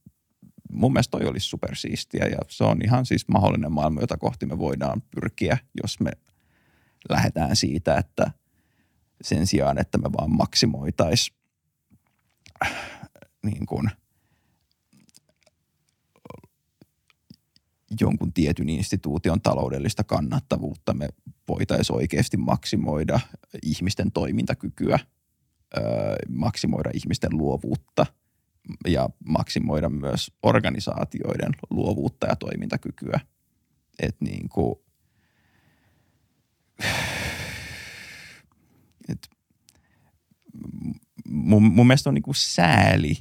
mun mielestä toi olisi supersiistiä ja se on ihan siis mahdollinen maailma, jota kohti me voidaan pyrkiä, jos me lähdetään siitä, että sen sijaan, että me vaan maksimoitaisiin niin kuin jonkun tietyn instituution taloudellista kannattavuutta, me voitaisiin oikeasti maksimoida ihmisten toimintakykyä, maksimoida ihmisten luovuutta – ja maksimoida myös organisaatioiden luovuutta ja toimintakykyä. Et niin kuin, et mun, mun mielestä on niin kuin sääli,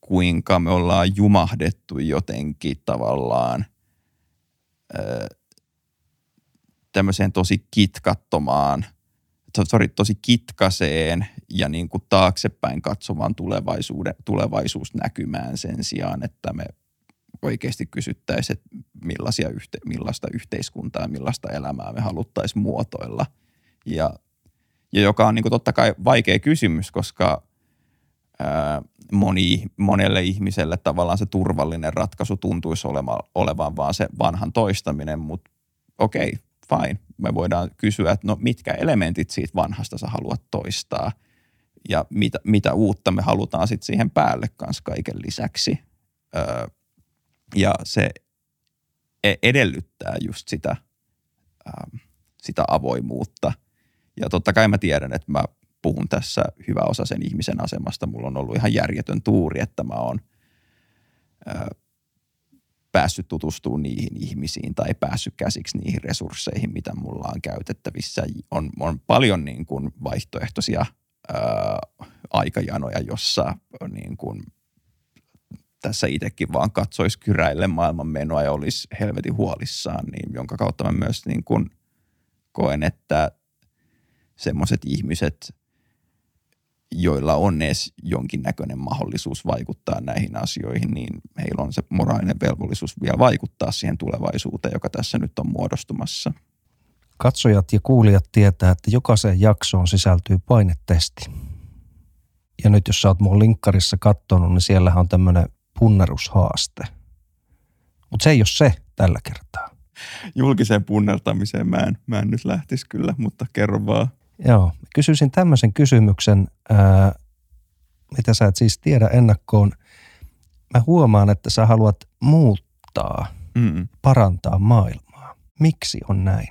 kuinka me ollaan jumahdettu jotenkin tavallaan ö, tämmöiseen tosi kitkattomaan – sorry, tosi kitkaseen ja niin kuin taaksepäin katsovan tulevaisuuden, tulevaisuusnäkymään sen sijaan, että me oikeasti kysyttäisiin, että millaisia yhte, millaista yhteiskuntaa, millaista elämää me haluttaisiin muotoilla. Ja, ja joka on niin kuin totta kai vaikea kysymys, koska ää, moni, monelle ihmiselle tavallaan se turvallinen ratkaisu tuntuisi olema, olevan vaan se vanhan toistaminen, mutta okei, fine. Me voidaan kysyä, että no mitkä elementit siitä vanhasta sä haluat toistaa ja mitä, mitä uutta me halutaan sitten siihen päälle kanssa kaiken lisäksi. Öö, ja se e-, edellyttää just sitä, sitä avoimuutta. Ja totta kai mä tiedän, että mä puhun tässä hyvä osa sen ihmisen asemasta. Mulla on ollut ihan järjetön tuuri, että mä oon päässyt tutustumaan niihin ihmisiin tai päässyt käsiksi niihin resursseihin, mitä mulla on käytettävissä. On, on paljon niin kuin vaihtoehtoisia ää, aikajanoja, jossa niin kuin tässä itsekin vaan katsoisi kyräille maailman menoa ja olisi helvetin huolissaan, niin jonka kautta mä myös niin kuin koen, että semmoiset ihmiset, joilla on edes jonkinnäköinen mahdollisuus vaikuttaa näihin asioihin, niin heillä on se moraalinen velvollisuus vielä vaikuttaa siihen tulevaisuuteen, joka tässä nyt on muodostumassa. Katsojat ja kuulijat tietää, että jokaiseen jaksoon sisältyy painetesti. Ja nyt jos sä oot mun linkkarissa kattonut, niin siellä on tämmöinen punnerushaaste. Mutta se ei ole se tällä kertaa. Julkiseen punnertamiseen mä en, mä en nyt lähtisi kyllä, mutta kerro vaan. Joo, kysyisin tämmöisen kysymyksen, ää, mitä sä et siis tiedä ennakkoon. Mä huomaan, että sä haluat muuttaa, mm. parantaa maailmaa. Miksi on näin?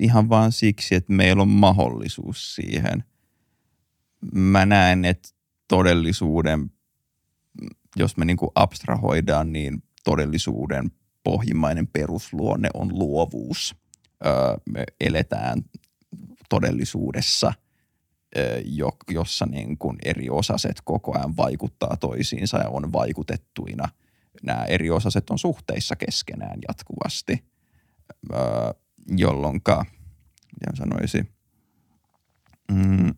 Ihan vaan siksi, että meillä on mahdollisuus siihen. Mä näen, että todellisuuden, jos me niinku abstrahoidaan, niin todellisuuden pohjimmainen perusluonne on luovuus. Öö, me eletään todellisuudessa, jossa niin kuin eri osaset koko ajan vaikuttaa toisiinsa ja on vaikutettuina. Nämä eri osaset on suhteissa keskenään jatkuvasti, jolloin, miten sanoisi, mm,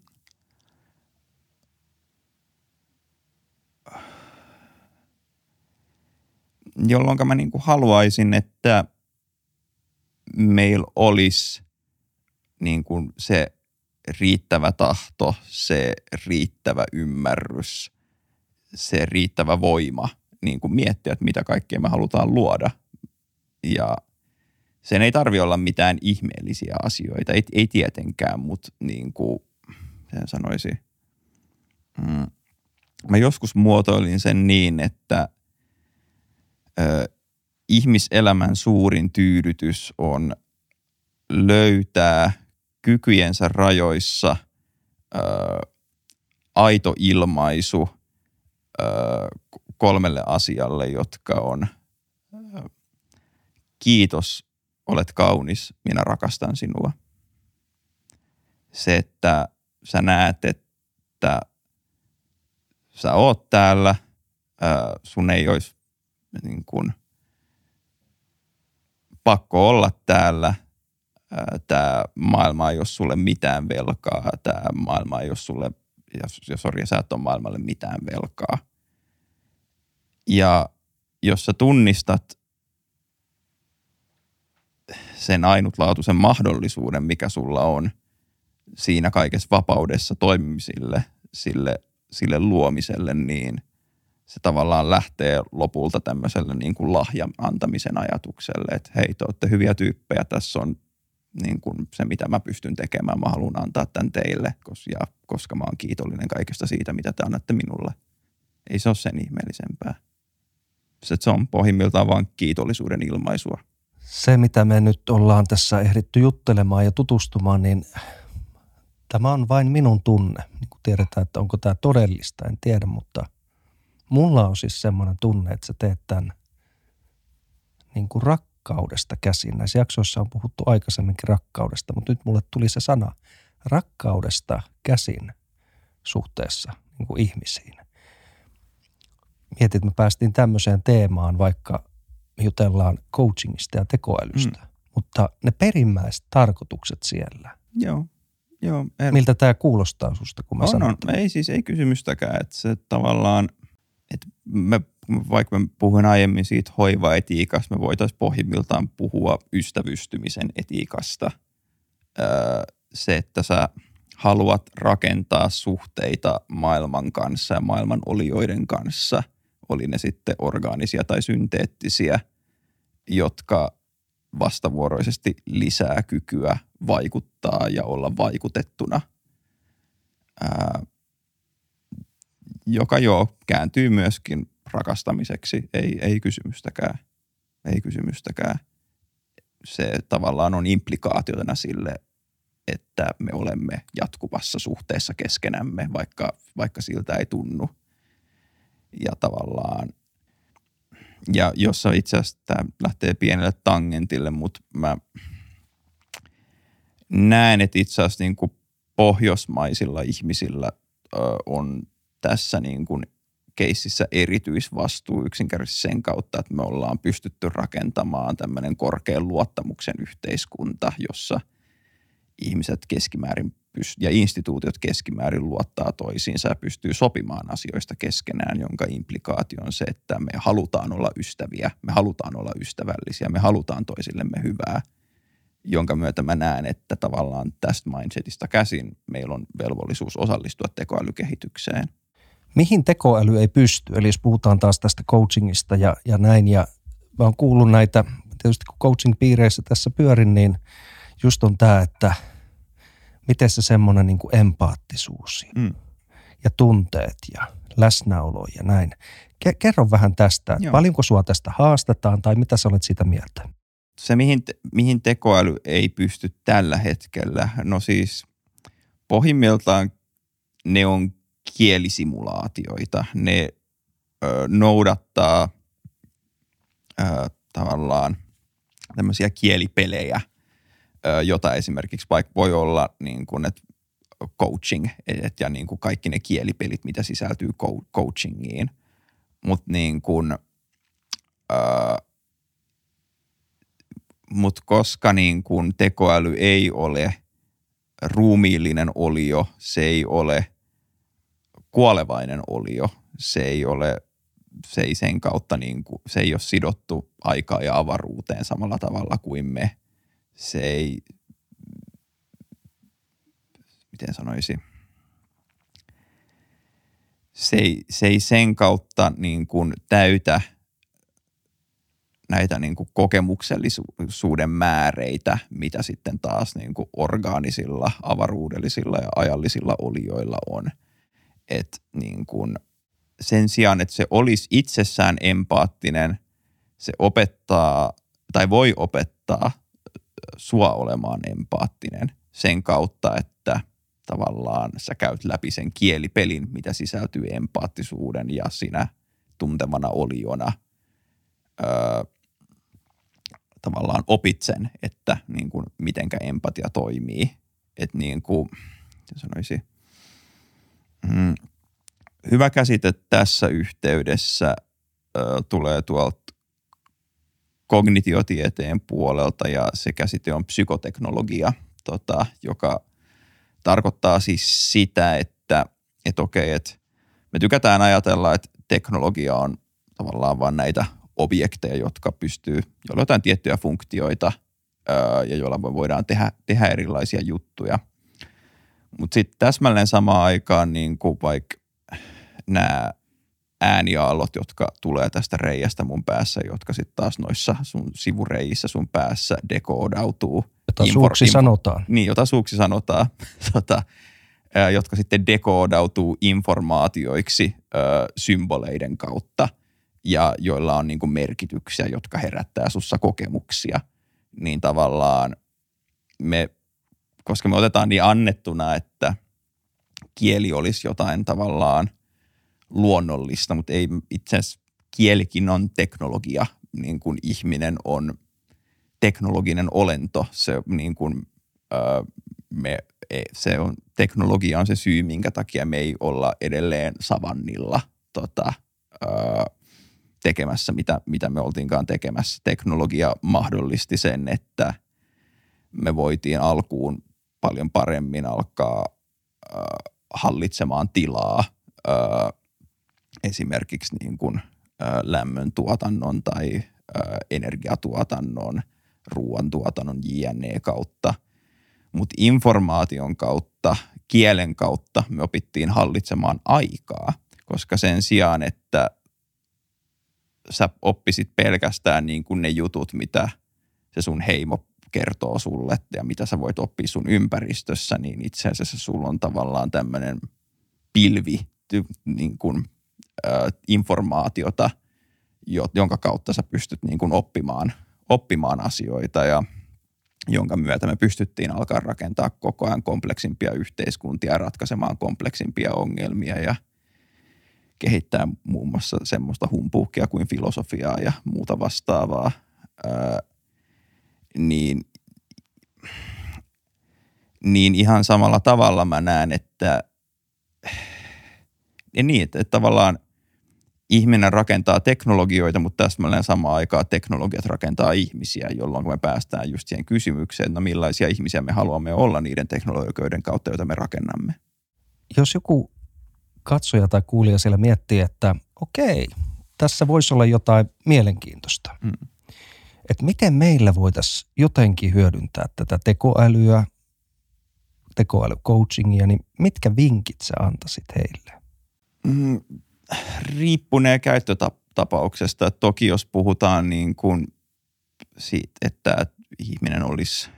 jolloin mä niin kuin haluaisin, että meillä olisi niin kuin se riittävä tahto, se riittävä ymmärrys, se riittävä voima niin kuin miettiä, että mitä kaikkea me halutaan luoda. Ja sen ei tarvi olla mitään ihmeellisiä asioita, ei, ei tietenkään, mutta niin kuin sen sanoisi, mm, mä joskus muotoilin sen niin, että ö, ihmiselämän suurin tyydytys on löytää – kykyjensä rajoissa ö, aito ilmaisu ö, kolmelle asialle, jotka on ö, kiitos, olet kaunis, minä rakastan sinua. Se, että sä näet, että sä oot täällä, ää, sun ei olisi niin kuin pakko olla täällä, tämä maailma ei ole sulle mitään velkaa, tämä maailma ei ole sulle, ja, ja sori, sä et ole maailmalle mitään velkaa. Ja jos sä tunnistat sen ainutlaatuisen mahdollisuuden, mikä sulla on siinä kaikessa vapaudessa toimimisille, sille, sille luomiselle, niin se tavallaan lähtee lopulta tämmöiselle niin kuin lahjan antamisen ajatukselle, että hei, te olette hyviä tyyppejä, tässä on niin kuin se, mitä mä pystyn tekemään, mä haluan antaa tämän teille, koska, mä oon kiitollinen kaikesta siitä, mitä te annatte minulle. Ei se ole sen ihmeellisempää. Se, on pohjimmiltaan vain kiitollisuuden ilmaisua. Se, mitä me nyt ollaan tässä ehditty juttelemaan ja tutustumaan, niin tämä on vain minun tunne. Niin kuin tiedetään, että onko tämä todellista, en tiedä, mutta mulla on siis semmoinen tunne, että sä teet tämän niin kuin rakkaudesta käsin. Näissä jaksoissa on puhuttu aikaisemminkin rakkaudesta, mutta nyt mulle tuli se sana rakkaudesta käsin suhteessa niin kuin ihmisiin. Mietit, että me päästiin tämmöiseen teemaan, vaikka jutellaan coachingista ja tekoälystä, mm. mutta ne perimmäiset tarkoitukset siellä. Joo. Joo, er... Miltä tämä kuulostaa susta, kun mä on, sanon? On. Ei siis, ei kysymystäkään, että se tavallaan, että me, vaikka mä puhuin aiemmin siitä hoivaetiikasta, me voitaisiin pohjimmiltaan puhua ystävystymisen etiikasta. Se, että sä haluat rakentaa suhteita maailman kanssa ja maailman olioiden kanssa, oli ne sitten orgaanisia tai synteettisiä, jotka vastavuoroisesti lisää kykyä vaikuttaa ja olla vaikutettuna, ää, joka jo kääntyy myöskin rakastamiseksi, ei, ei kysymystäkään. Ei kysymystäkään. Se tavallaan on implikaatiotena sille, että me olemme jatkuvassa suhteessa keskenämme, vaikka, vaikka siltä ei tunnu. Ja tavallaan – ja jossa itse asiassa tämä lähtee pienelle tangentille, mutta mä näen, että itse asiassa niin kuin pohjoismaisilla ihmisillä on tässä niin kuin keississä erityisvastuu yksinkertaisesti sen kautta, että me ollaan pystytty rakentamaan tämmöinen korkean luottamuksen yhteiskunta, jossa ihmiset keskimäärin ja instituutiot keskimäärin luottaa toisiinsa ja pystyy sopimaan asioista keskenään, jonka implikaatio on se, että me halutaan olla ystäviä, me halutaan olla ystävällisiä, me halutaan toisillemme hyvää, jonka myötä mä näen, että tavallaan tästä mindsetista käsin meillä on velvollisuus osallistua tekoälykehitykseen. Mihin tekoäly ei pysty? Eli jos puhutaan taas tästä coachingista ja, ja näin, ja mä oon kuullut näitä, tietysti kun coaching-piireissä tässä pyörin, niin just on tämä, että – miten se semmoinen niin empaattisuus mm. ja tunteet ja läsnäolo ja näin. Kerro vähän tästä. Joo. Paljonko sua tästä haastetaan tai mitä sä olet sitä mieltä? Se, mihin, mihin tekoäly ei pysty tällä hetkellä, no siis pohjimmiltaan ne on kielisimulaatioita. Ne ö, noudattaa ö, tavallaan tämmöisiä kielipelejä – jota esimerkiksi vaikka voi olla niin kuin, että coaching et, ja niin kuin kaikki ne kielipelit, mitä sisältyy coachingiin. Mutta niin kuin, mut koska niin kuin tekoäly ei ole ruumiillinen olio, se ei ole kuolevainen olio, se ei ole se ei sen kautta niin kuin, se ei ole sidottu aikaa ja avaruuteen samalla tavalla kuin me – se ei, miten sanoisi, se ei, se ei sen kautta niin kuin täytä näitä niin kuin kokemuksellisuuden määreitä, mitä sitten taas niin kuin orgaanisilla, avaruudellisilla ja ajallisilla olioilla on. Et niin kuin sen sijaan, että se olisi itsessään empaattinen, se opettaa tai voi opettaa sua olemaan empaattinen sen kautta, että tavallaan sä käyt läpi sen kielipelin, mitä sisältyy empaattisuuden ja sinä tuntemana oliona öö, tavallaan opit sen, että niin kuin, mitenkä empatia toimii. Että niin kuin, sanoisi, Mm, hyvä käsite tässä yhteydessä ö, tulee tuolta kognitiotieteen puolelta ja se käsite on psykoteknologia, tota, joka tarkoittaa siis sitä, että et okei, että me tykätään ajatella, että teknologia on tavallaan vain näitä objekteja, jotka pystyy, joilla jotain tiettyjä funktioita ja joilla voidaan tehdä, tehdä erilaisia juttuja. Mutta sitten täsmälleen samaan aikaan niin kuin vaikka nämä ääniaallot, jotka tulee tästä reiästä mun päässä, jotka sitten taas noissa sun sivureissä sun päässä dekoodautuu. Jota suuksi sanotaan. Niin, jota suuksi sanotaan. tota, jotka sitten dekoodautuu informaatioiksi ö, symboleiden kautta ja joilla on niin kuin merkityksiä, jotka herättää sussa kokemuksia, niin tavallaan me, koska me otetaan niin annettuna, että kieli olisi jotain tavallaan luonnollista, mutta ei itse asiassa kielikin on teknologia, niin kuin ihminen on teknologinen olento. Se, niin kuin, ö, me se on, teknologia on se syy, minkä takia me ei olla edelleen savannilla tota, ää, tekemässä, mitä, mitä me oltiinkaan tekemässä. Teknologia mahdollisti sen, että me voitiin alkuun paljon paremmin alkaa ää, hallitsemaan tilaa ää, esimerkiksi niin kuin, ää, lämmön tuotannon tai ää, energiatuotannon, ruoantuotannon JNE kautta – mutta informaation kautta, kielen kautta me opittiin hallitsemaan aikaa, koska sen sijaan, että sä oppisit pelkästään niin kuin ne jutut, mitä se sun heimo kertoo sulle ja mitä sä voit oppia sun ympäristössä, niin itse asiassa sulla on tavallaan tämmöinen pilvi niin kuin, ä, informaatiota, jonka kautta sä pystyt niin kuin oppimaan, oppimaan asioita ja – jonka myötä me pystyttiin alkaa rakentaa koko ajan kompleksimpia yhteiskuntia ratkaisemaan kompleksimpia ongelmia ja kehittää muun muassa semmoista humpuukia kuin filosofiaa ja muuta vastaavaa, niin, niin ihan samalla tavalla mä näen, että ja niin, että, että tavallaan ihminen rakentaa teknologioita, mutta täsmälleen samaan aikaan teknologiat rakentaa ihmisiä, jolloin me päästään just siihen kysymykseen, että no millaisia ihmisiä me haluamme olla niiden teknologioiden kautta, joita me rakennamme. Jos joku katsoja tai kuulija siellä miettii, että okei, tässä voisi olla jotain mielenkiintoista. Mm. Että miten meillä voitaisiin jotenkin hyödyntää tätä tekoälyä, tekoälycoachingia, niin mitkä vinkit sä antaisit heille? Mm, riippunee käyttötapauksesta. Toki jos puhutaan niin kuin siitä, että ihminen olisi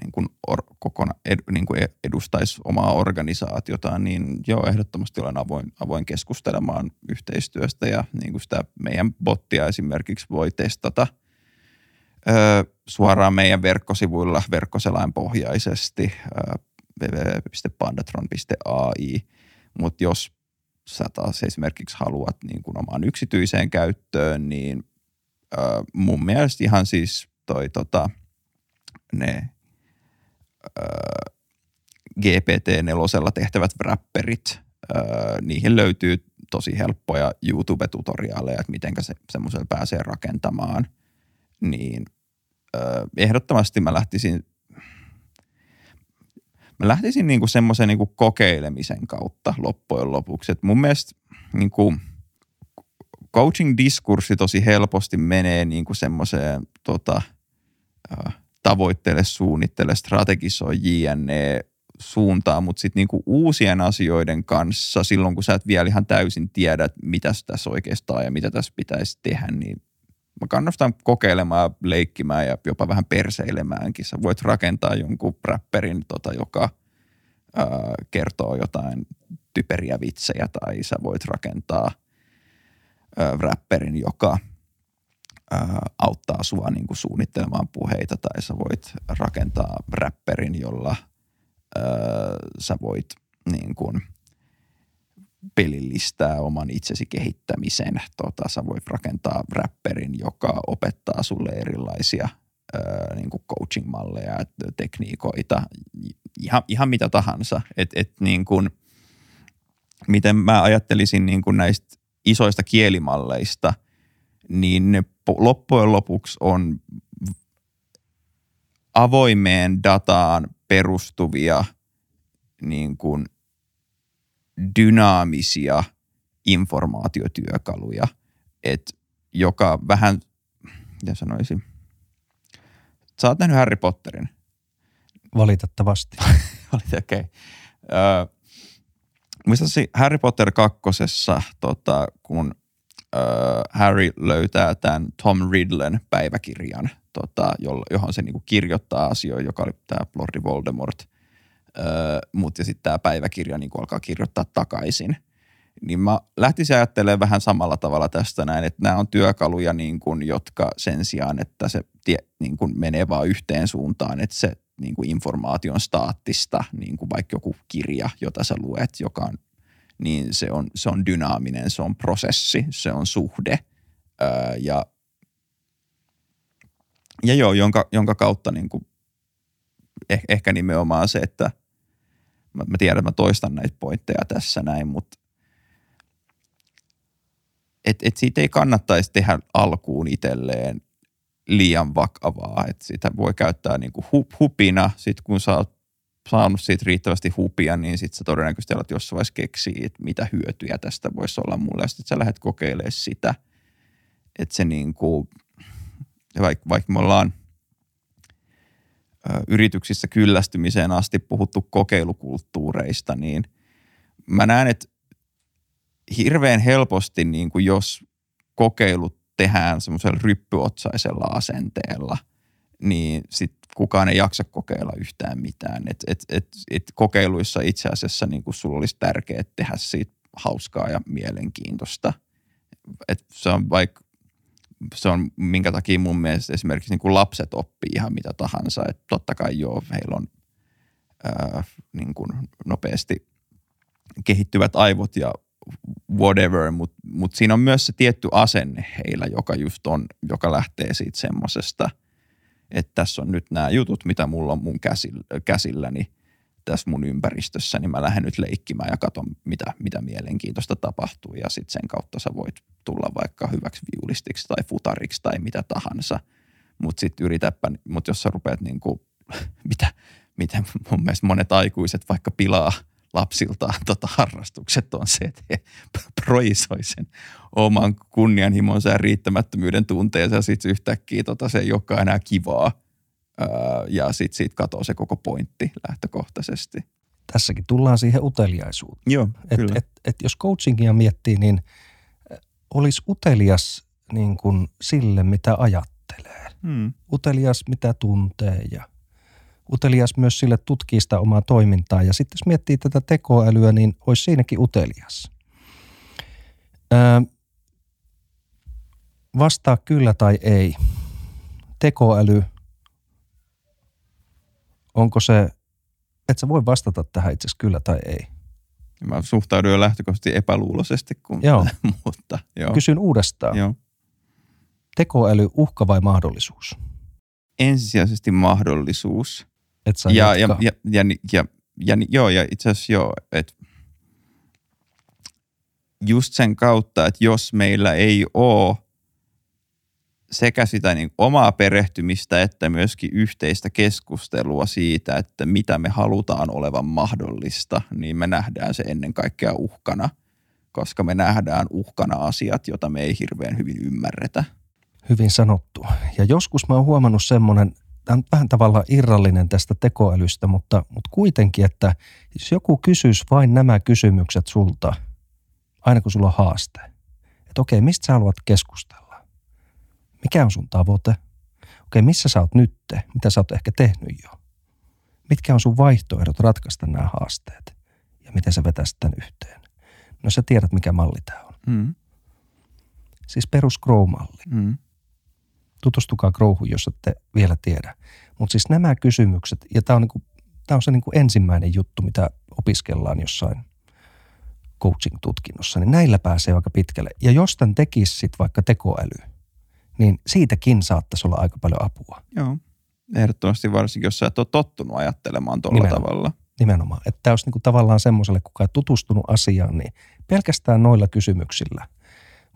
niin kuin or, kokona, ed, niin kuin edustaisi omaa organisaatiota, niin joo, ehdottomasti olen avoin, avoin keskustelemaan yhteistyöstä ja niin kuin sitä meidän bottia esimerkiksi voi testata ö, suoraan meidän verkkosivuilla verkkoselainpohjaisesti www.pandatron.ai, mutta jos sä taas esimerkiksi haluat niin kuin omaan yksityiseen käyttöön, niin ö, mun mielestä ihan siis toi tota, ne ö, GPT-4 tehtävät wrapperit, ö, niihin löytyy tosi helppoja YouTube-tutoriaaleja, että miten se semmoisella pääsee rakentamaan, niin ö, ehdottomasti mä lähtisin mä lähtisin niinku semmoisen niinku kokeilemisen kautta loppujen lopuksi. Et mun mielestä niinku coaching-diskurssi tosi helposti menee niinku semmoiseen tota, tavoittele, suunnittele, strategisoi jne suuntaan, mutta sitten niinku uusien asioiden kanssa, silloin kun sä et vielä ihan täysin tiedä, mitä tässä oikeastaan ja mitä tässä pitäisi tehdä, niin mä kannustan kokeilemaan, leikkimään ja jopa vähän perseilemäänkin. Sä voit rakentaa jonkun räpperin, tota, joka ää, kertoo jotain typeriä vitsejä tai sä voit rakentaa ää, räpperin, joka ää, auttaa sua niin kuin suunnittelemaan puheita tai sä voit rakentaa räpperin, jolla ää, sä voit niin kuin – pelillistää oman itsesi kehittämisen. Tota, sä voit rakentaa räpperin, joka opettaa sulle erilaisia ää, niin kuin coaching-malleja, tekniikoita, ihan, ihan mitä tahansa. Et, et niin kuin, miten mä ajattelisin niin kuin näistä isoista kielimalleista, niin ne loppujen lopuksi on avoimeen dataan perustuvia niin kuin dynaamisia informaatiotyökaluja, että joka vähän, ja sanoisin, sä oot nähnyt Harry Potterin. Valitettavasti. Okei. Okay. Muistaakseni Harry Potter kakkosessa, tota, kun ö, Harry löytää tämän Tom Riddlen päiväkirjan, tota, johon se niinku kirjoittaa asioita, joka oli tämä Lordi Voldemort. Mutta sitten tämä päiväkirja niinku alkaa kirjoittaa takaisin. Niin mä lähtisin ajattelemaan vähän samalla tavalla tästä näin, että nämä on työkaluja, niin kun, jotka sen sijaan, että se tie, niin kun menee vaan yhteen suuntaan, että se niin kuin informaation staattista, niin kuin vaikka joku kirja, jota sä luet, joka on, niin se on, se on dynaaminen, se on prosessi, se on suhde. Öö, ja, ja joo, jonka, jonka kautta niin kuin, eh, ehkä nimenomaan se, että mä, mä tiedän, että mä toistan näitä pointteja tässä näin, mutta et, et siitä ei kannattaisi tehdä alkuun itselleen liian vakavaa. Että sitä voi käyttää niin kuin hupina. Sitten kun sä oot saanut siitä riittävästi hupia, niin sitten sä todennäköisesti alat jossain vaiheessa keksiä, että mitä hyötyjä tästä voisi olla mulle. Ja sitten sä lähdet kokeilemaan sitä. Että se niin kuin, vaikka, vaikka me ollaan yrityksissä kyllästymiseen asti puhuttu kokeilukulttuureista, niin mä näen, että hirveän helposti, niin kuin jos kokeilut tehdään semmoisella ryppyotsaisella asenteella, niin sit kukaan ei jaksa kokeilla yhtään mitään. Et, et, et, et kokeiluissa itse asiassa niin kuin sulla olisi tärkeää tehdä siitä hauskaa ja mielenkiintoista. Et se on vaikka se on minkä takia mun mielestä esimerkiksi niin kuin lapset oppii ihan mitä tahansa. Että totta kai joo, heillä on ää, niin kuin nopeasti kehittyvät aivot ja whatever, mutta mut siinä on myös se tietty asenne heillä, joka just on, joka lähtee siitä semmoisesta, että tässä on nyt nämä jutut, mitä mulla on mun käsillä, käsilläni tässä mun ympäristössä, niin mä lähden nyt leikkimään ja katson, mitä, mitä mielenkiintoista tapahtuu. Ja sitten sen kautta sä voit tulla vaikka hyväksi viulistiksi tai futariksi tai mitä tahansa. Mutta sitten yritäpä, mutta jos sä rupeat niin kuin, mitä, miten mun mielestä monet aikuiset vaikka pilaa – lapsiltaan tota, harrastukset on se, että he projisoi sen oman kunnianhimonsa ja riittämättömyyden tunteensa ja sitten yhtäkkiä tota, se ei olekaan enää kivaa ää, ja sitten siitä katoaa se koko pointti lähtökohtaisesti. Tässäkin tullaan siihen uteliaisuuteen. Joo, et, et, et jos coachingia miettii, niin olisi utelias niin kuin sille, mitä ajattelee. Hmm. Utelias, mitä tuntee ja utelias myös sille tutkii sitä omaa toimintaa. Ja sitten jos miettii tätä tekoälyä, niin olisi siinäkin utelias. Öö, vastaa kyllä tai ei. Tekoäly, onko se, et sä voi vastata tähän itse asiassa kyllä tai ei. Mä suhtaudun jo lähtökohtaisesti epäluuloisesti, kun, joo. mutta joo. Kysyn uudestaan. Joo. Tekoäly uhka vai mahdollisuus? Ensisijaisesti mahdollisuus et saa ja, ja, ja, ja, ja, ja, joo, ja itse asiassa joo, että just sen kautta, että jos meillä ei ole sekä sitä niin omaa perehtymistä että myöskin yhteistä keskustelua siitä, että mitä me halutaan olevan mahdollista, niin me nähdään se ennen kaikkea uhkana, koska me nähdään uhkana asiat, joita me ei hirveän hyvin ymmärretä. Hyvin sanottu. Ja joskus mä oon huomannut semmoinen tämä on vähän tavallaan irrallinen tästä tekoälystä, mutta, mutta kuitenkin, että jos joku kysyisi vain nämä kysymykset sulta, aina kun sulla on haaste, että okei, mistä sä haluat keskustella? Mikä on sun tavoite? Okei, missä sä oot nytte? Mitä sä oot ehkä tehnyt jo? Mitkä on sun vaihtoehdot ratkaista nämä haasteet? Ja miten sä vetäisit tämän yhteen? No sä tiedät, mikä malli tämä on. Mm. Siis perus Grow-malli. Mm tutustukaa Growhun, jos ette vielä tiedä. Mutta siis nämä kysymykset, ja tämä on, niinku, tää on se niinku ensimmäinen juttu, mitä opiskellaan jossain coaching-tutkinnossa, niin näillä pääsee aika pitkälle. Ja jos tämän tekisi sit vaikka tekoäly, niin siitäkin saattaisi olla aika paljon apua. Joo, ehdottomasti varsinkin, jos sä et ole tottunut ajattelemaan tuolla tavalla. nimenomaan. Että tämä olisi niin kuin tavallaan semmoiselle, kuka ei tutustunut asiaan, niin pelkästään noilla kysymyksillä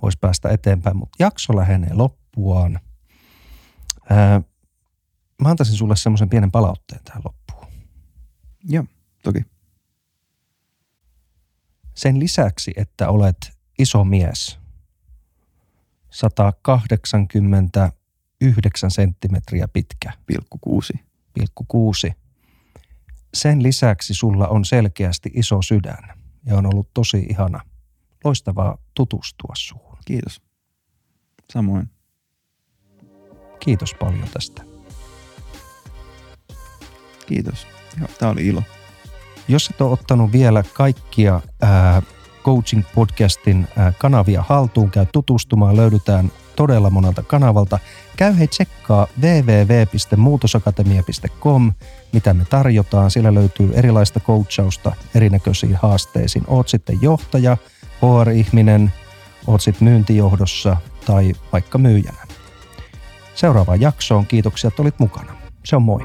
voisi päästä eteenpäin. Mutta jakso lähenee loppuaan. Ää, mä antaisin sulle semmoisen pienen palautteen tähän loppuun. Joo, toki. Sen lisäksi, että olet iso mies, 189 senttimetriä pitkä, Pilkku kuusi. pilkku kuusi. Sen lisäksi sulla on selkeästi iso sydän ja on ollut tosi ihana, loistavaa tutustua suhun. Kiitos. Samoin. Kiitos paljon tästä. Kiitos. Joo, tää oli ilo. Jos et ole ottanut vielä kaikkia ää, Coaching Podcastin ää, kanavia haltuun, käy tutustumaan, löydytään todella monelta kanavalta. Käy hei tsekkaa www.muutosakatemia.com, mitä me tarjotaan. Siellä löytyy erilaista coachausta erinäköisiin haasteisiin. Oot sitten johtaja, HR-ihminen, oot sitten myyntijohdossa tai vaikka myyjänä. Seuraavaan jaksoon kiitoksia, että olit mukana. Se on moi.